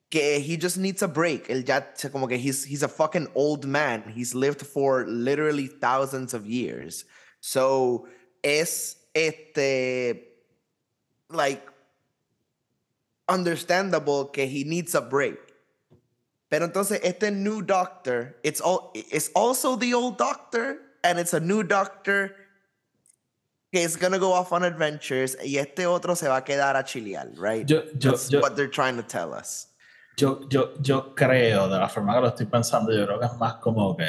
B: que he just needs a break. Él ya como que he's, he's a fucking old man. He's lived for literally thousands of years. So, es este like understandable que he needs a break. Pero entonces este new doctor, it's, all, it's also the old doctor, and it's a new doctor que is gonna go off on adventures, y este otro se va a quedar a chilear, right?
A: Yo, yo,
B: That's
A: yo,
B: what they're trying to tell us.
A: Yo, yo, yo creo, de la forma que lo estoy pensando, yo creo que es más como que...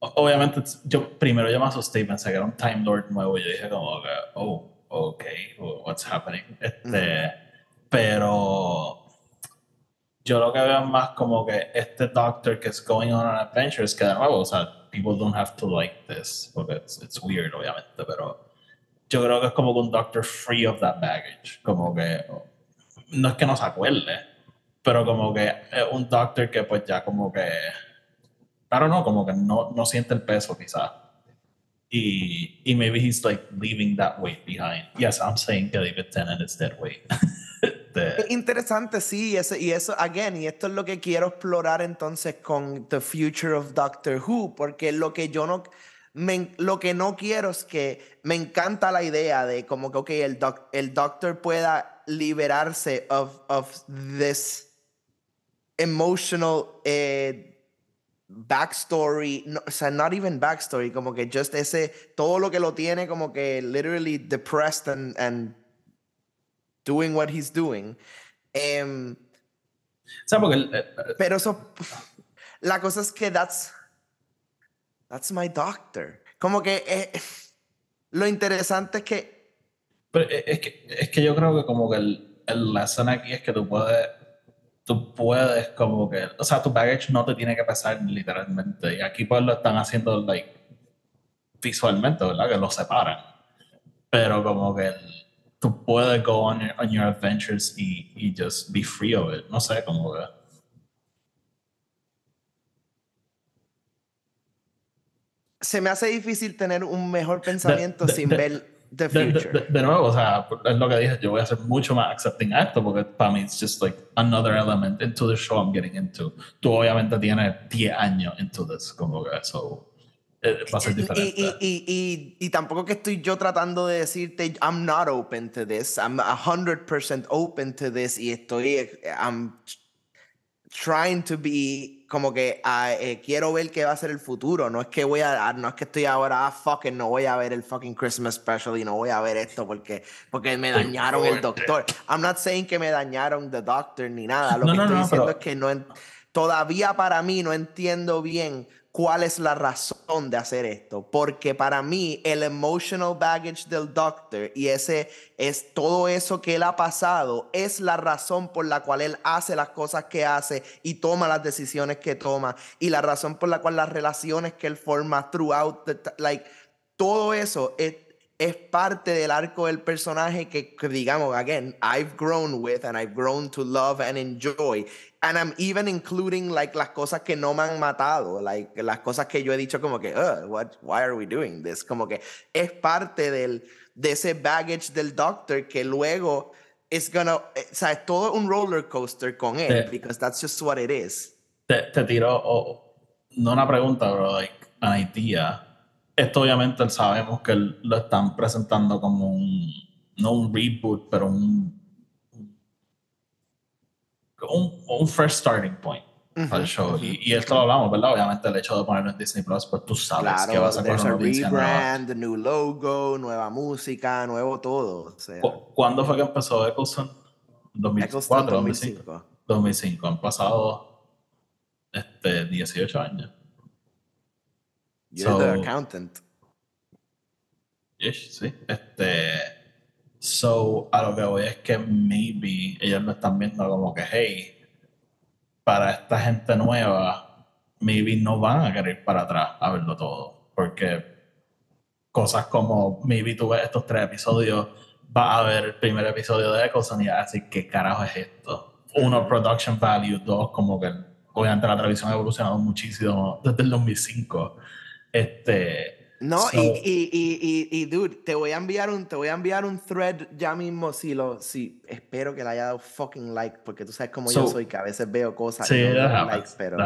A: Obviamente, yo primero yo me asusté y pensé que era un Time Lord nuevo y yo dije como que, oh, ok, what's happening? Este, mm -hmm. Pero yo lo que veo es más como que este doctor que es going on an adventure es que de nuevo, o sea, people don't have to like this, porque it's, it's weird, obviamente, pero yo creo que es como que un doctor free of that baggage, como que no es que no se acuerde, pero como que es un doctor que pues ya como que, claro, no, como que no, no siente el peso quizás. Y, y maybe he's like leaving that weight behind. Yes, I'm saying que David Tennant is dead weight.
B: Este, interesante, sí, y y eso, again, y esto es lo que quiero explorar entonces con The Future of Doctor Who, porque lo que yo no, lo que no quiero es que me encanta la idea de como que, ok, el, doc, el Doctor pueda liberarse of, of this emotional eh, backstory, no, o sea, not even backstory, como que just ese, todo lo que lo tiene como que literally depressed and, and doing what he's doing. Um,
A: porque, eh,
B: pero eso, la cosa es que that's, that's my doctor. Como que eh, lo interesante es que...
A: Pero eh, es que, es que yo creo que como que el, el lesson aquí es que tú puedes, tú puedes como que, o sea, tu baggage no te tiene que pesar literalmente. Y aquí pues lo están haciendo like, visualmente, ¿verdad? Que lo separan. Pero como que el, tú puedes go on your, on your adventures y, y just be free of it. No sé cómo.
B: Se me hace difícil tener un mejor pensamiento de, de, sin de, ver the future.
A: De, nuevo, o sea, es lo que dije, yo voy a ser mucho más accepting a esto porque para mí es just like another element into the show I'm getting into. Tú obviamente tienes 10 años into this, como que eso eh, va a ser diferente.
B: Y, y, y, y, tampoco que estoy yo tratando de decirte, I'm not open to this, I'm 100% open to this y estoy, I'm trying to be como que uh, eh, quiero ver qué va a ser el futuro. No es que voy a, no es que estoy ahora, ah, fucking, no voy a ver el fucking Christmas special y no voy a ver esto porque, porque me dañaron el doctor. I'm not saying que me dañaron the doctor ni nada. Lo que estoy diciendo es que no, todavía para mí no entiendo bien cuál es la razón de hacer esto, porque para mí el emotional baggage del doctor y ese es todo eso que él ha pasado es la razón por la cual él hace las cosas que hace y toma las decisiones que toma y la razón por la cual las relaciones que él forma throughout the, like todo eso es es parte del arco del personaje que, digamos, again, I've grown with and I've grown to love and enjoy. And I'm even including like las cosas que no me han matado, like las cosas que yo he dicho como que, what, why are we doing this? Como que es parte del, de ese baggage del doctor que luego es gonna, o sea, es todo un roller coaster con él, because that's just what it is.
A: Te, te tiro, oh, no una pregunta, pero like an idea esto obviamente sabemos que lo están presentando como un no un reboot, pero un, un, un fresh starting point para el show. y, y, esto lo hablamos, ¿verdad? Obviamente el hecho de ponerlo en Disney Plus, pues tú sabes
B: claro,
A: que vas a
B: there's a rebrand, new logo, nueva música, nuevo todo. O sea.
A: ¿Cuándo fue que empezó Eccleston? 2004, 2005. 2005. Han pasado este, 18 años.
B: You're so, the accountant.
A: Yes, sí. Este, so, a lo que voy es que maybe ellos lo están viendo como que, hey, para esta gente nueva, maybe no van a querer ir para atrás a verlo todo. Porque cosas como, maybe tú ves estos tres episodios, vas a ver el primer episodio de Eccleston y así, ¿qué carajo es esto? Uno, production value, dos, como que obviamente la televisión ha evolucionado muchísimo desde el 2005. Este,
B: no, y, y, y, y, dude, te voy a enviar un, te voy a enviar un thread ya mismo si lo, si espero que le haya dado fucking like, porque tú sabes cómo yo soy, que a veces veo cosas
A: sí,
B: y no
A: that likes, pero.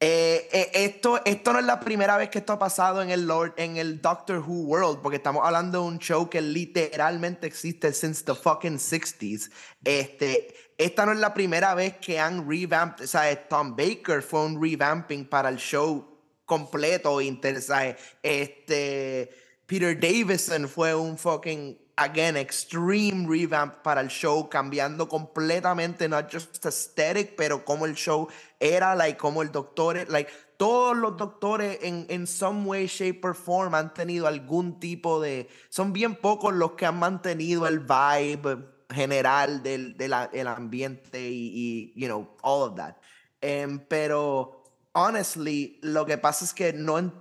B: Eh, eh, esto, esto no es la primera vez que esto ha pasado en el Lord, en el Doctor Who World, porque estamos hablando de un show que literalmente existe since the fucking 60s. Este, esta no es la primera vez que han revamped, o sea, Tom Baker fue un revamping para el show completo, interesante. Este, Peter Davison fue un fucking, again, extreme revamp para el show, cambiando completamente, not just aesthetic, pero como el show era, like, como el doctor, like, todos los doctores en, en some way, shape or form han tenido algún tipo de, son bien pocos los que han mantenido el vibe general del, del ambiente y, you know, all of that. Em, pero honestly, lo que pasa es que no.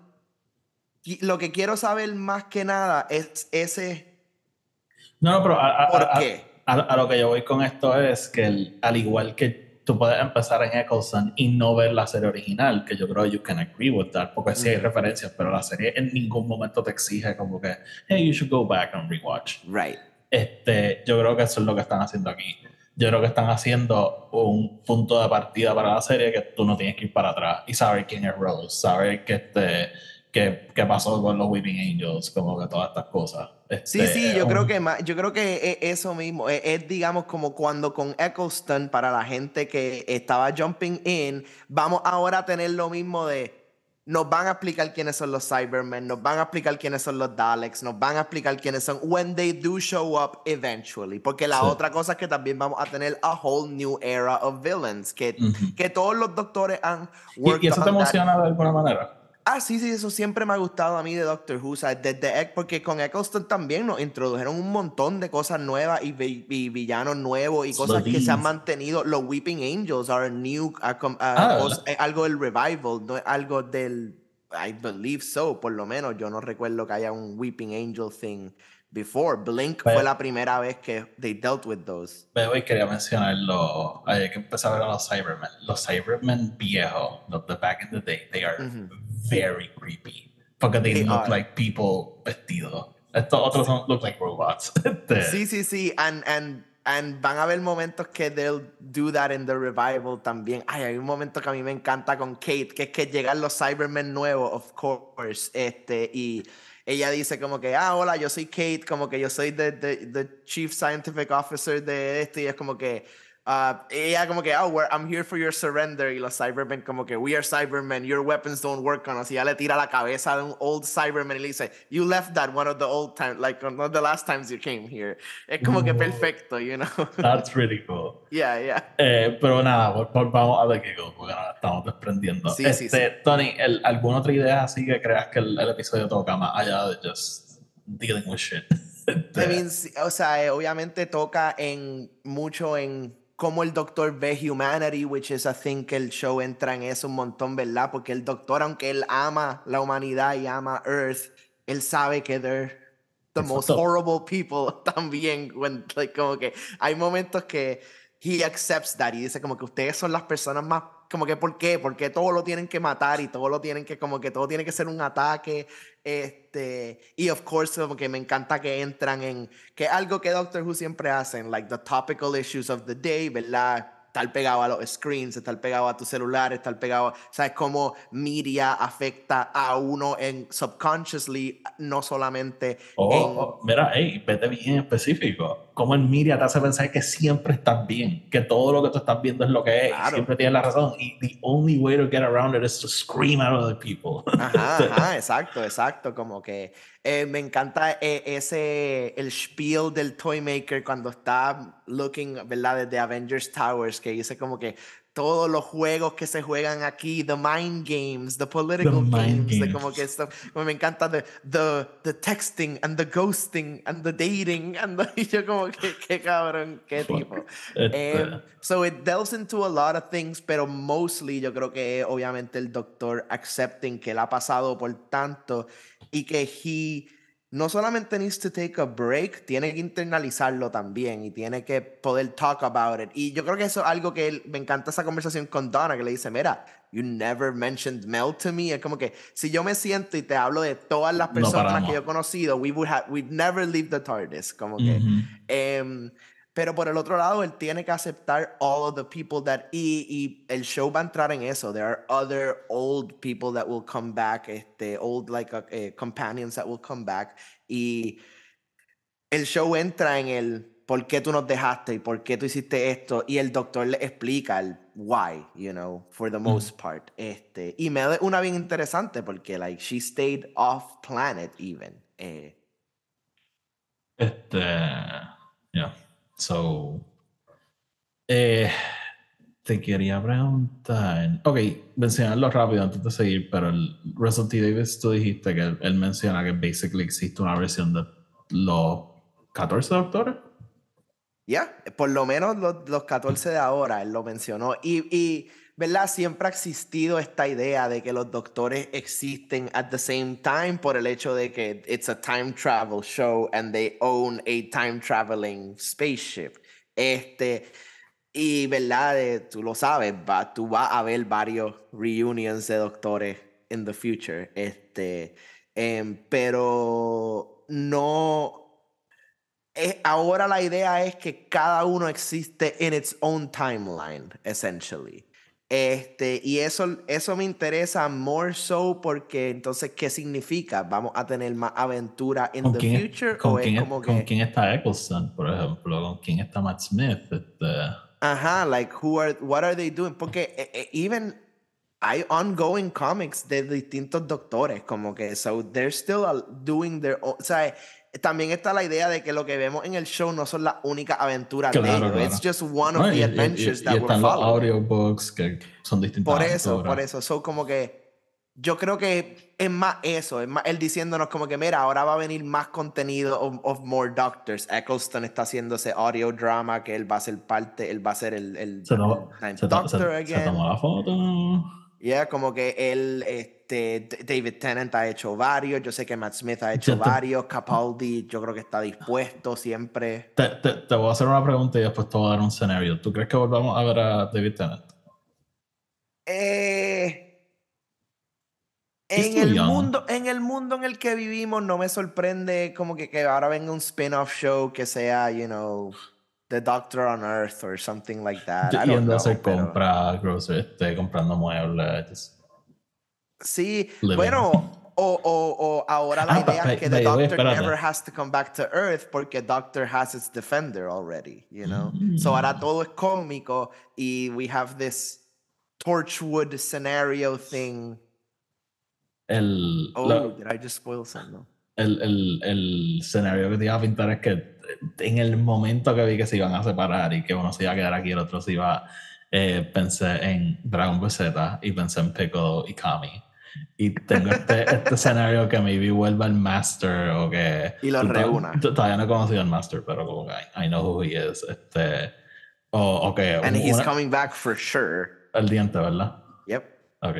B: Lo que quiero saber más que nada es ese.
A: No, pero. A,
B: ¿Por qué?
A: A, lo que yo voy con esto es que, al igual que tú puedes empezar en Eccleston y no ver la serie original, que yo creo que you can agree with that, porque sí hay referencias, pero la serie en ningún momento te exige como que, hey, you should go back and rewatch.
B: Right.
A: Este, yo creo que eso es lo que están haciendo aquí yo creo que están haciendo un punto de partida para la serie que tú no tienes que ir para atrás y saber quién es Rose, saber que este, qué, pasó con los Weeping Angels, como que todas estas cosas.
B: sí,
A: este,
B: sí, yo creo que yo creo que es eso mismo. Es, es, digamos como cuando con Eccleston, para la gente que estaba jumping in, vamos ahora a tener lo mismo de nos van a explicar quiénes son los Cybermen, nos van a explicar quiénes son los Daleks, nos van a explicar quiénes son when they do show up eventually. Porque la otra cosa es que también vamos a tener a whole new era of villains, que, que todos los doctores han...
A: ¿Y, ¿Y, eso te emociona de alguna manera?
B: Ah, sí, sí, eso siempre me ha gustado a mí de Doctor Who, ¿sabes? Desde, porque con Eccleston también nos introdujeron un montón de cosas nuevas y, villanos nuevos y cosas que se han mantenido. Los Weeping Angels are new, ah, algo del revival, no es algo del, I believe so, por lo menos. Yo no recuerdo que haya un Weeping Angel thing before. Blink fue la primera vez que they dealt with those.
A: Pero hoy quería mencionarlo, hay que empezar a ver a los Cybermen. Los Cybermen viejos, los de back in the day, they are very creepy. Porque they, look like people vestidos. Estos otros son, look like robots.
B: Este, sí, sí, sí. And, and, and van a haber momentos que they'll do that in the revival también. Ay, hay un momento que a mí me encanta con Kate, que es que llegan los Cybermen nuevos, of course. Este, y ella dice como que, ah, hola, yo soy Kate, como que yo soy the, the, the Chief Scientific Officer de esto, y es como que, Uh, ella como que, oh, I'm here for your surrender. Y los Cybermen como que, we are Cybermen, your weapons don't work on us. Y ella le tira la cabeza de un old Cyberman y le dice, you left that one of the old times, like one of the last times you came here. Es como que perfecto, you know.
A: That's really cool.
B: Yeah, yeah.
A: Eh, pero nada, vamos a ver qué porque nada, estamos desprendiendo.
B: Sí, sí, sí.
A: Este, Tony, el, ¿alguna otra idea así que creas que el, el episodio toca más allá de just dealing with shit?
B: I mean, o sea, eh, obviamente toca en mucho en como el doctor ve humanity, which is a thing que el show entra en eso un montón, ¿verdad? Porque el doctor, aunque él ama la humanidad y ama Earth, él sabe que they're the most horrible people también. When, like, como que hay momentos que he accepts that y dice como que ustedes son las personas más como que ¿por qué? Porque todo lo tienen que matar y todo lo tienen que como que todo tiene que ser un ataque este y of course como que me encanta que entran en que algo que Doctor Who siempre hacen like the topical issues of the day, ¿verdad? estar pegado a los screens, estar pegado a tu celular, estar pegado, sabes cómo media afecta a uno en subconsciously, no solamente
A: oh,
B: en...
A: oh, mira, hey, vete bien específico. Como el media te hace pensar que siempre estás bien, que todo lo que tú estás viendo es lo que es, siempre tienes la razón. Y the only way to get around it is to scream at other people.
B: Ajá, ajá, exacto, exacto. Como que eh, me encanta eh, ese, el spiel del toy maker cuando está looking, ¿verdad? Desde Avengers Towers, que dice como que todos los juegos que se juegan aquí, the mind games, the political games, De como que esto, como me encanta the, the, the, texting and the ghosting and the dating and the, y yo como que qué cabrón, qué tipo. Um, so it delves into a lot of things, pero mostly yo creo que obviamente el doctor accepting que él ha pasado por tanto y que he no solamente needs to take a break, tiene que internalizarlo también y tiene que poder talk about it. Y yo creo que eso es algo que me encanta esa conversación con Donna, que le dice, mira, you never mentioned Mel to me. Es como que si yo me siento y te hablo de todas las personas que yo he conocido, we would have, we'd never leave the TARDIS. Como que... Em, pero por el otro lado, él tiene que aceptar all of the people that. Y, y, el show va a entrar en eso. There are other old people that will come back, este, old like uh, eh, companions that will come back. Y el show entra en el por qué tú nos dejaste y por qué tú hiciste esto. Y el doctor le explica el why, you know, for the most part. Este, y me da una bien interesante porque, like, she stayed off planet even. Eh.
A: Este. Yeah. So, eh, te quería preguntar. Ok, mencionarlo rápido antes de seguir, pero el Russell T. Davis, tú dijiste que él, menciona que basically existe una versión de los 14 doctores.
B: Ya, por lo menos los, los, 14 de ahora, él lo mencionó. Y, ¿verdad? Siempre ha existido esta idea de que los doctores existen at the same time por el hecho de que it's a time travel show and they own a time traveling spaceship. Este, y verdad, tú lo sabes, va, tú vas a ver varios reunions de doctores in the future. Este, em, pero no. Ahora la idea es que cada uno existe in its own timeline, essentially. Este, y eso, eso me interesa more so porque entonces, ¿qué significa? ¿Vamos a tener más aventura in the future?
A: ¿con, quién, ¿Con quién está Eccleston, por ejemplo? ¿Con quién está Matt Smith? Este...
B: Ajá, like, who are, what are they doing? Porque eh, eh, even hay ongoing comics de distintos doctores, como que, so they're still doing their own, o sea, también está la idea de que lo que vemos en el show no son las únicas aventuras de ellos. It's just one of the adventures y, y, y that
A: están los audiobooks que son distintos.
B: Por eso, por eso. So, como que yo creo que es más eso, es más él diciéndonos como que, mira, ahora va a venir más contenido of, more doctors. Eccleston está haciendo ese audio drama que él va a ser parte, él va a ser el, el,
A: se, doctor again. Se tomó la foto.
B: Yeah, como que él, este, David Tennant ha hecho varios, yo sé que Matt Smith ha hecho varios, Capaldi yo creo que está dispuesto siempre.
A: Te, te, voy a hacer una pregunta y después te voy a dar un escenario. ¿Tú crees que volvamos a ver a David Tennant?
B: Eh, en el, mundo, en el mundo en el que vivimos no me sorprende como que, que ahora venga un spin-off show que sea, you know The Doctor on Earth or something like that.
A: I compra, este, comprando muebles.
B: Sí, bueno, o, o, o, ahora la ah, idea es que the Doctor never has to come back to Earth porque Doctor has its defender already, you know? Mm. So ahora todo es cómico y we have this Torchwood scenario thing.
A: El,
B: oh, did I just spoil something?
A: El, el, el escenario que te iba a pintar es que en el momento que vi que se iban a separar y que uno se iba a quedar aquí y el otro se iba, eh, pensé en Dragon Ball Z y pensé en Piccolo y Kami. Y tengo este, este escenario que maybe vuelva el Master o que...
B: Y lo reúna.
A: Todavía no he conocido al Master, pero como que I, know who he is. Este, o, okay,
B: And he's coming back for sure.
A: El diente, ¿verdad? Ok.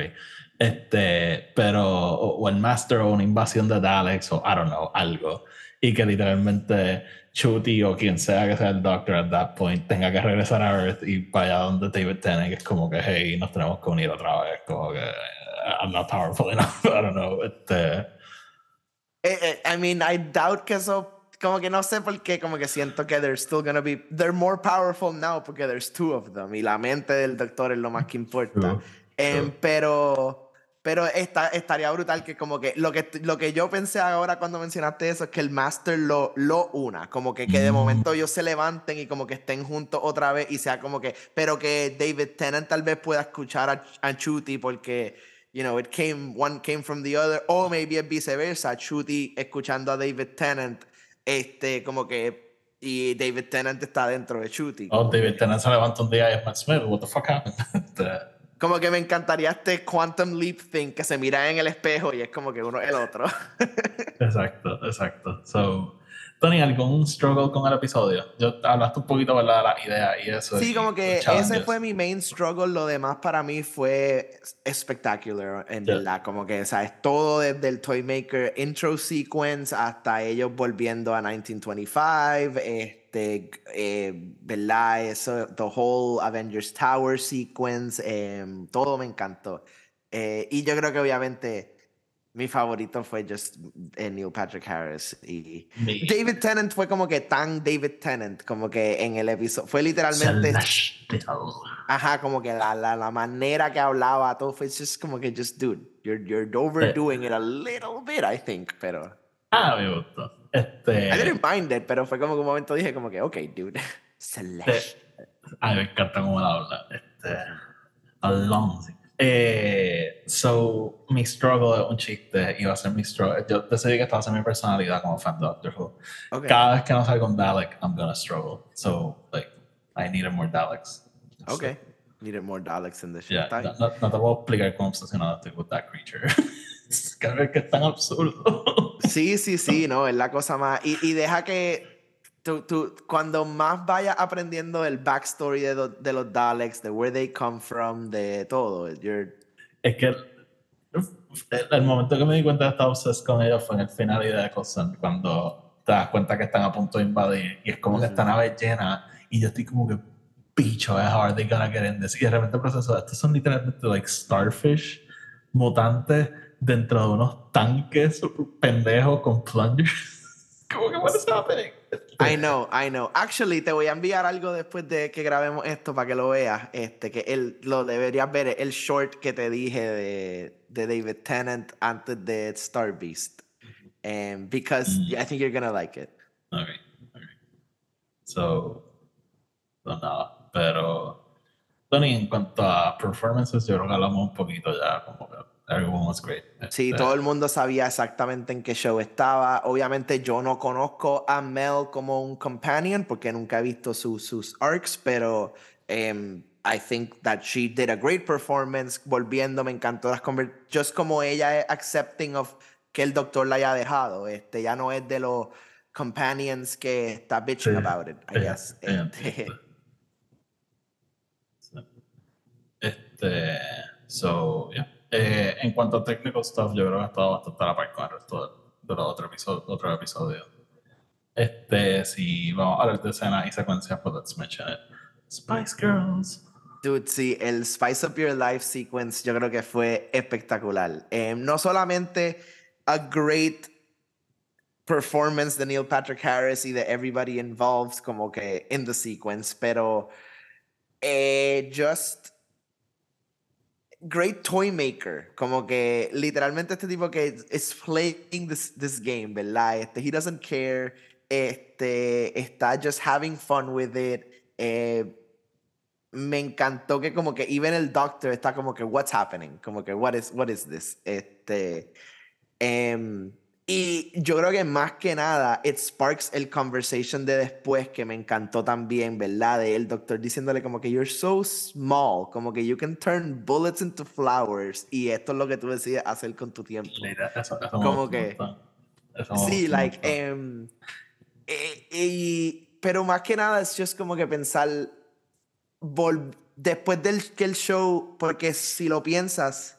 A: Este, pero, o, o, el Master o una invasión de Daleks o I don't know, algo. Y que literalmente Chuti o quien sea que sea el Doctor at that point tenga que regresar a Earth y vaya donde David Tennant, que es como que, hey, nos tenemos que unir otra vez, como que, I'm not powerful enough, I don't know. Este...
B: Eh, eh, I mean, I doubt que eso como que no sé por qué, como que siento que they're still gonna be, they're more powerful now porque there's two of them y la mente del doctor es lo más que importa.
A: True, True.
B: pero, pero está, estaría brutal que como que lo, que lo que yo pensé ahora cuando mencionaste eso es que el Master lo, lo una, como que, que de
A: Mm.
B: momento ellos se levanten y como que estén juntos otra vez y sea como que, pero que David Tennant tal vez pueda escuchar a, a Chuti porque, you know, it came, one came from the other, o maybe es viceversa, Chuti escuchando a David Tennant, este, como que, y David Tennant está dentro de Chuti.
A: Oh, David Tennant se levanta un día y es Matt Smith. What the fuck happened?
B: Como que me encantaría este Quantum Leap thing que se mira en el espejo y es como que uno el otro.
A: exacto, exacto. So, Tony, ¿algún struggle con el episodio? Yo hablaste un poquito, ¿verdad? De la idea y eso.
B: Sí, como que ese fue mi main struggle. Lo demás para mí fue espectacular, en
A: Yeah.
B: verdad. Como que, ¿sabes? Todo desde el Toymaker intro sequence hasta ellos volviendo a 1925. Este, eh, ¿verdad? Eso, the whole Avengers Tower sequence. em, todo me encantó. Eh, y yo creo que obviamente mi favorito fue just eh, Neil Patrick Harris y
A: Mi-
B: David Tennant fue como que tan David Tennant, como que en el episodio, fue literalmente, ajá, como que la, la, la manera que hablaba, todo fue just como que, just dude, you're, you're overdoing it a little bit, I think, pero
A: Ah, me gustó. Este,
B: I didn't mind it, pero fue como que un momento dije como que, ok, dude, Celeste.
A: Ay, me encanta cómo la habla. Este, Alonso. Eh, so, mi struggle es un chiste. Iba a ser mi struggle. Yo decidí que esta va a ser mi personalidad como fan de Doctor Who.
B: Ok,
A: Cada vez que no salga un Dalek, I'm gonna struggle. So, like, I needed more Daleks.
B: ok. Needed more Daleks in the show.
A: Yeah, no, no, no te puedo explicar cómo obsesionado estoy with that creature. Es que es tan absurdo.
B: Sí, sí, sí, no, es la cosa más. Y, y deja que tú, tú, cuando más vayas aprendiendo el backstory de, lo- de los Daleks, de where they come from, de todo, you're-
A: Es que el, el- el momento que me di cuenta de estar obsessed con ellos fue en el final de The Eccleston, cuando te das cuenta que están a punto de invadir y es como que esta nave llena y yo estoy como que, bicho, how are they gonna get in this? Y de repente proceso, estos son literalmente like starfish mutantes dentro de unos tanques pendejos con plungers. como que, what is happening?
B: I know, I know. Actually, te voy a enviar algo después de que grabemos esto para que lo veas. Este, que él lo deberías ver, el short que te dije de, de David Tennant antes de Star Beast. Um, because
A: Mm.
B: I think you're gonna like it.
A: Ok, ok. So, no, nada, pero Tony, en cuanto a performances, yo creo que hablamos un poquito ya, como que everyone was great.
B: Sí, todo el mundo sabía exactamente en qué show estaba. Obviamente yo no conozco a Mel como un companion porque nunca he visto su- sus arcs, pero em, I think that she did a great performance. Volviendo, me encantó las conver- Just como ella es accepting of que el doctor la haya dejado. Este, ya no es de los companions que está bitching
A: Sí,
B: about it, I guess. Este.
A: Este, so, yeah. Eh, en cuanto a technical stuff, yo creo que ha estado bastante a la par con el resto de, los otros episodios. Otro episodio. Este, si vamos a hablar de escenas y secuencias, pues let's. Spice Girls.
B: Dude, sí, el Spice Up Your Life sequence yo creo que fue espectacular. Eh, no solamente a great performance de Neil Patrick Harris y de everybody involved como que in the sequence, pero eh, just great toy maker, como que literalmente este tipo que is playing this, this game, ¿verdad? Este, he doesn't care, este, está just having fun with it. eh, me encantó que como que even el doctor está como que what's happening, como que what is what is this, este em, y yo creo que más que nada it sparks el conversation de después que me encantó también, ¿verdad? De el doctor diciéndole como que you're so small, como que you can turn bullets into flowers y esto es lo que tú decides hacer con tu tiempo.
A: Eso, eso
B: Como que-.
A: Eso
B: Sí, like, em, eh, y- pero más que nada es just como que pensar, vol- después del que el show, porque si lo piensas,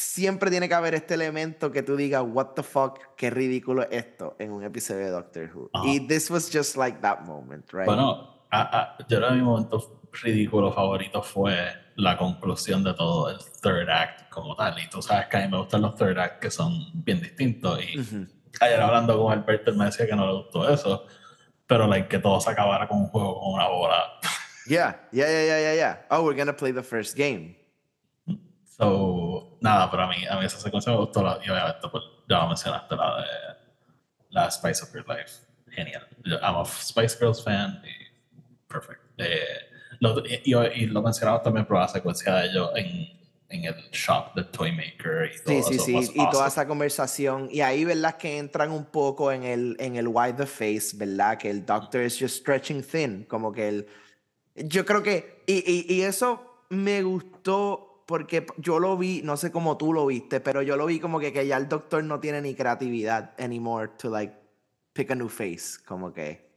B: siempre tiene que haber este elemento que tú digas, what the fuck, qué ridículo es esto en un episodio de Doctor Who.
A: Ajá.
B: Y this was just like that moment, right?
A: Bueno, a- a- yo que mi momento ridículo favorito fue la conclusión de todo el third act como tal. Y tú sabes que a mí me gustan los third act que son bien distintos. Y
B: Ujú.
A: ayer hablando con Alberto, él me decía que no le gustó eso, pero like, que todo se acabara con un juego con una bola.
B: Yeah, yeah, yeah, yeah, yeah, yeah. Oh, we're gonna play the first game.
A: So, nada, pero a mí, a mí esa secuencia me gustó, la, y obviamente, pues, ya mencionaste la de la Spice of Your Life. Genial. I'm a Spice Girls fan y perfect. Eh, lo, y, y, lo mencionaba también por la secuencia de ellos en en el shop de Toy Maker y todo
B: sí, sí, Sí, y toda esa conversación. Y ahí, ¿verdad? Que entran un poco en el, en el why the face, ¿verdad? Que el doctor is just stretching thin. Como que el. Yo creo que. Y, y, y eso me gustó porque yo lo vi, no sé cómo tú lo viste, pero yo lo vi como que, que ya el doctor no tiene ni creatividad anymore to like pick a new face. Como que.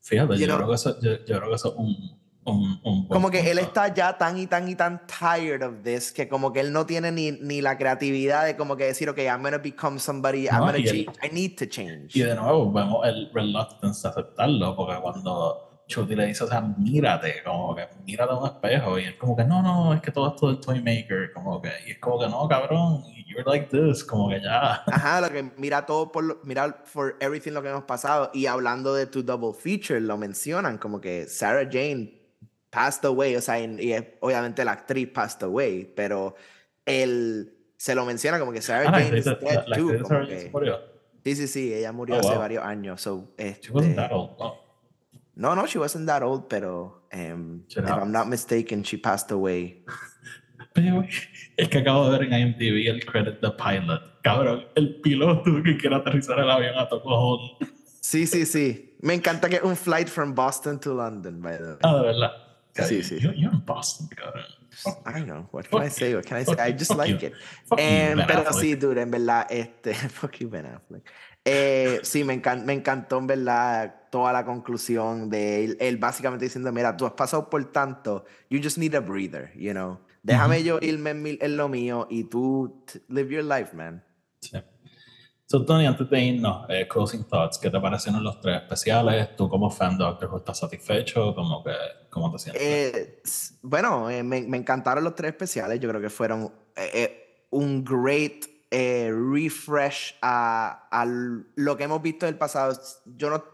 A: Fíjate, yo, creo que eso, yo, yo creo que eso es un
B: como que él está ya tan y tan y tan tired of this que como que él no tiene ni, ni la creatividad de como que decir, ok, I'm gonna become somebody, I'm gonna change, I need to change.
A: Y de nuevo vemos el reluctance de aceptarlo porque cuando Chuty le dice, o sea, mírate, como que mírate a un espejo y es como que no, no, es que todo esto del toy maker, como que, y es como que no, cabrón, you're like this, como que ya.
B: Ajá, lo que mira todo por, lo, mira for everything lo que hemos pasado y hablando de tu double feature, lo mencionan como que Sarah Jane passed away, o sea, y obviamente la actriz passed away, pero él se lo menciona como que Sarah ah, Jane is dead too. sí, sí, sí, ella murió oh, hace varios años. So, este,
A: she wasn't that old.
B: No, no, no, she wasn't that old, pero um, if I'm not mistaken, she passed away.
A: Pero es que acabo de ver en IMDb el credit the pilot. Cabrón, el piloto que quiere aterrizar el avión a tu cojón.
B: Sí, sí, sí. Me encanta que un flight from Boston to London, by the way.
A: Ah, de verdad.
B: Sí, sí.
A: You're, you're in Boston, cabrón.
B: I know. What can I say? What can I say? I just like it. Um, pero sí, dude, en verdad, este, fuck you, Ben Affleck. Eh, sí, me, me encantó, en verdad, toda la conclusión de él, él, básicamente diciendo, mira, tú has pasado por tanto, you just need a breather, you know. Déjame yo irme en, en, lo mío y tú live your life, man.
A: Sí. So, Tony, antes de irnos, eh, closing thoughts, ¿qué te parecieron los tres especiales? ¿Tú como fan de Doctor Who estás satisfecho? ¿Cómo, que, cómo te sientes?
B: Eh, bueno, eh, me, me, encantaron los tres especiales. Yo creo que fueron un great refresh a, a, lo que hemos visto del pasado. Yo no...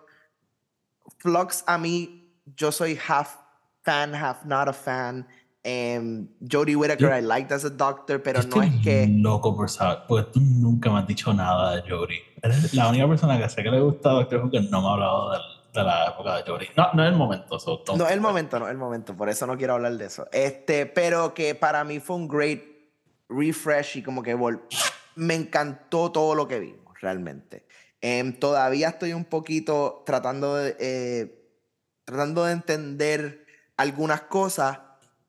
B: Flux a mí, yo soy half fan, half not a fan. Um, Jodie Whittaker, I liked as a doctor, pero no es que.
A: loco por saber, porque tú nunca me has dicho nada de Jodie. Eres la única persona que sé que le gusta Doctor Who que no me ha hablado de, de la época de Jodie. No, no es el momento. So,
B: no es el momento, no es el momento, por eso no quiero hablar de eso. Este, pero que para mí fue un great refresh y como que me encantó todo lo que vimos, realmente. Um, todavía estoy un poquito tratando de, eh, tratando de entender algunas cosas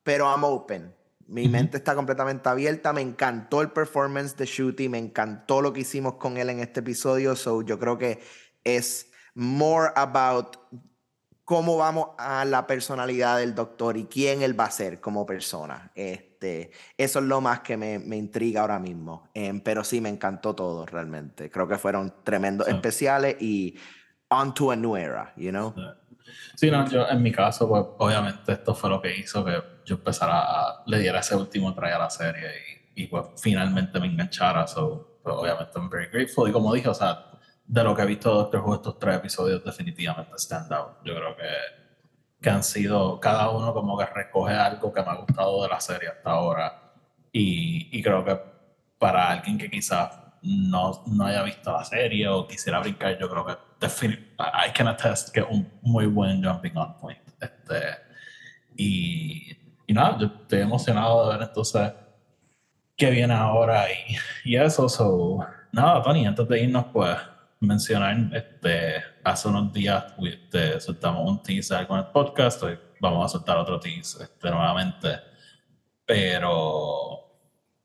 B: pero I'm open. Mi mente está completamente abierta. Me encantó el performance de Shooty. Me encantó lo que hicimos con él en este episodio. So, yo creo que es more about cómo vamos a la personalidad del doctor y quién él va a ser como persona. Este, eso es lo más que me, me intriga ahora mismo. Em, pero sí, me encantó todo realmente. Creo que fueron tremendos especiales y on to a new era, you know?
A: Sí, no, yo en mi caso, pues obviamente esto fue lo que hizo que yo empezara a, le diera ese último try a la serie y, y pues finalmente me enganchara. So, pues, obviamente, I'm very grateful. Y como dije, o sea, de lo que he visto de Doctor Who, estos tres episodios definitivamente stand out. Yo creo que, que han sido, cada uno como que recoge algo que me ha gustado de la serie hasta ahora. Y, y creo que para alguien que quizás no, no haya visto la serie o quisiera brincar, yo creo que I can attest que es un muy buen jumping on point. Este, y, y nada, yo estoy emocionado de ver entonces qué viene ahora y, y eso. So, nada, Tony, antes de irnos, pues mencionar, este, hace unos días este, soltamos un teaser con el podcast, hoy vamos a soltar otro teaser este, nuevamente. Pero,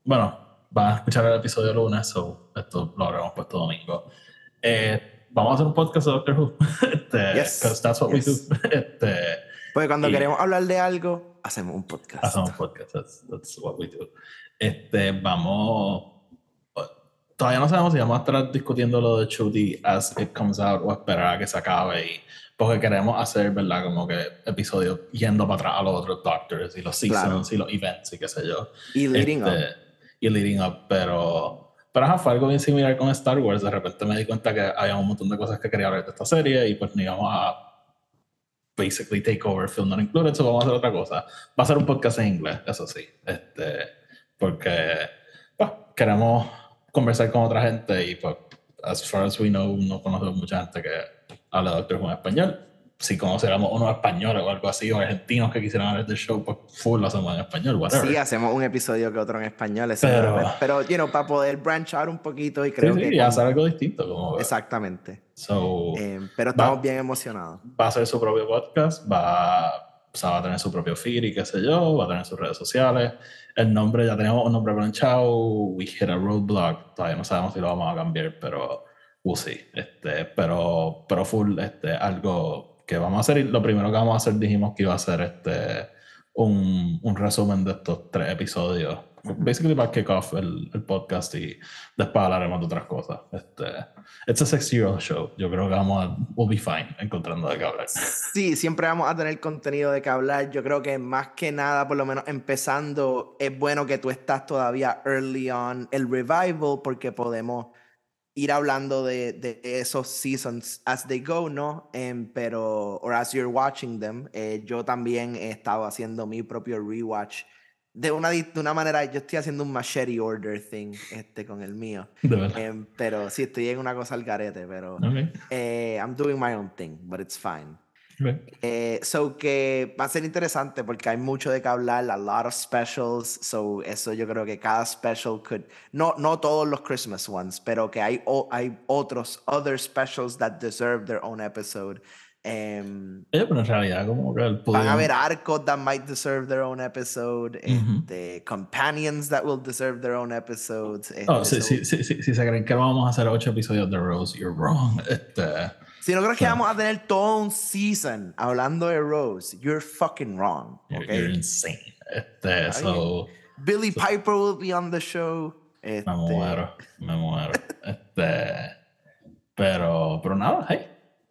A: bueno, van a escuchar el episodio lunes, so esto lo habremos puesto domingo. Eh, vamos a hacer un podcast de Doctor Who. este, yes. that's what we do. Este,
B: Porque cuando queremos hablar de algo, hacemos un podcast.
A: Hacemos un podcast, that's, that's what we do. Este, vamos. Todavía no sabemos si vamos a estar discutiendo lo de Chudy as it comes out o esperar a que se acabe. Y, porque queremos hacer, ¿verdad? Como que episodios yendo para atrás a los otros Doctors y los seasons y los events y qué sé yo.
B: Y leading
A: este,
B: up.
A: Y leading up, pero pero ajá, fue algo bien similar con Star Wars. De repente me di cuenta que había un montón de cosas que quería hablar de esta serie y pues ni íbamos a basically take over Film Not Included, so vamos a hacer otra cosa. Va a ser un podcast en inglés, eso sí, este, porque pues, queremos conversar con otra gente y pues, as far as we know, no conocemos mucha gente que habla Doctor Who en español si conociéramos unos españoles o algo así, o argentinos que quisieran ver el show, pues full lo hacemos en español, whatever.
B: Sí, hacemos un episodio que otro en español, pero, pero you know, para poder branch out un poquito y creo
A: sí,
B: sí,
A: hacer algo distinto. Como
B: Exactamente.
A: So,
B: eh, pero estamos bien emocionados.
A: Va a ser su propio podcast, va, o sea, va a tener su propio feed y qué sé yo, va a tener sus redes sociales. El nombre, ya tenemos un nombre branchado, we hit a roadblock, todavía no sabemos si lo vamos a cambiar, pero we'll see. Este, pero, pero full, este, algo que vamos a hacer, y lo primero que vamos a hacer dijimos que iba a ser este, un, un resumen de estos tres episodios. Basically para kick off el, podcast y después hablaremos de otras cosas. Este, it's a six year old show. Yo creo que vamos a, we'll be fine encontrando de qué hablar.
B: Sí, siempre vamos a tener contenido de qué hablar. Yo creo que más que nada, por lo menos empezando, es bueno que tú estás todavía early on el revival porque podemos ir hablando de, de, esos seasons as they go, ¿no? Um, pero, or as you're watching them, eh, yo también he estado haciendo mi propio rewatch. De una, de una manera, yo estoy haciendo un machete order thing este, con el mío. Um, pero sí, estoy en una cosa al garete, pero okay. eh, I'm doing my own thing, but it's fine. Eh, so que va a ser interesante porque hay mucho de qué hablar, a lot of specials, so eso yo creo que cada special could, no, no todos los Christmas ones, pero que hay, hay otros, other specials that deserve their own episode. Um,
A: pero en realidad como que el
B: Van a haber arcos that might deserve their own episode, uh -huh. este, companions that will deserve their own episodes. Este,
A: oh, si, so, si, si, si, se creen que vamos a hacer ocho episodios de Rose, you're wrong. Este,
B: si no creo que vamos a tener todo un season hablando de Rose, you're fucking wrong. Okay?
A: You're, insane. Este, so,
B: Billy so, Piper will be on the show. Este...
A: Me muero, me muero. este, pero, pero nada, hey,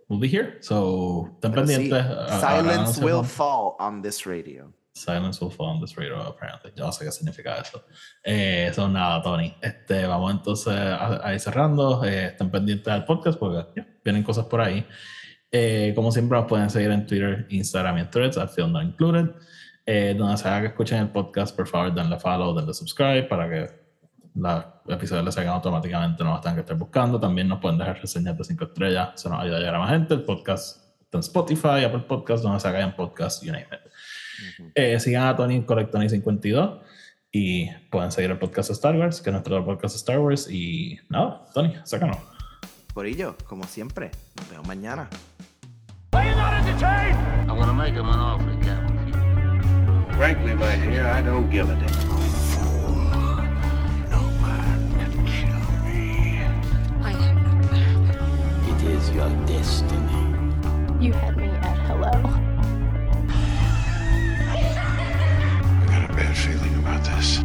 A: we'll be here. So, ten pendientes.
B: Sí, silence will fall on this radio.
A: Silence will fall on this radio, apparently. Yo no sé qué significa eso. Eh, son nada, Tony. Este, vamos entonces a, ir cerrando. Eh, estén pendientes del podcast porque yeah, vienen cosas por ahí. Eh, como siempre, nos pueden seguir en Twitter, Instagram y en Threads, al Film Not Included. Eh, donde sea que escuchen el podcast, por favor, denle follow, denle subscribe para que los episodios les salgan automáticamente, no los tengan que estar buscando. También nos pueden dejar reseñas de 5 estrellas, eso nos ayuda a llegar a más gente. El podcast está en Spotify, Apple Podcast, donde se hagan podcast, you name it. Eh, sigan a Tony Correctony52 y pueden seguir el podcast Star Wars, que es nuestro podcast Star Wars. Y nada, Tony, sácanos.
B: Por ello, como siempre, nos vemos mañana.
D: I'm gonna make him an offer, Captain.
E: Frankly, my dear, I don't give a damn.
D: your destiny. You had me
E: at hello. I got
F: a bad feeling about this.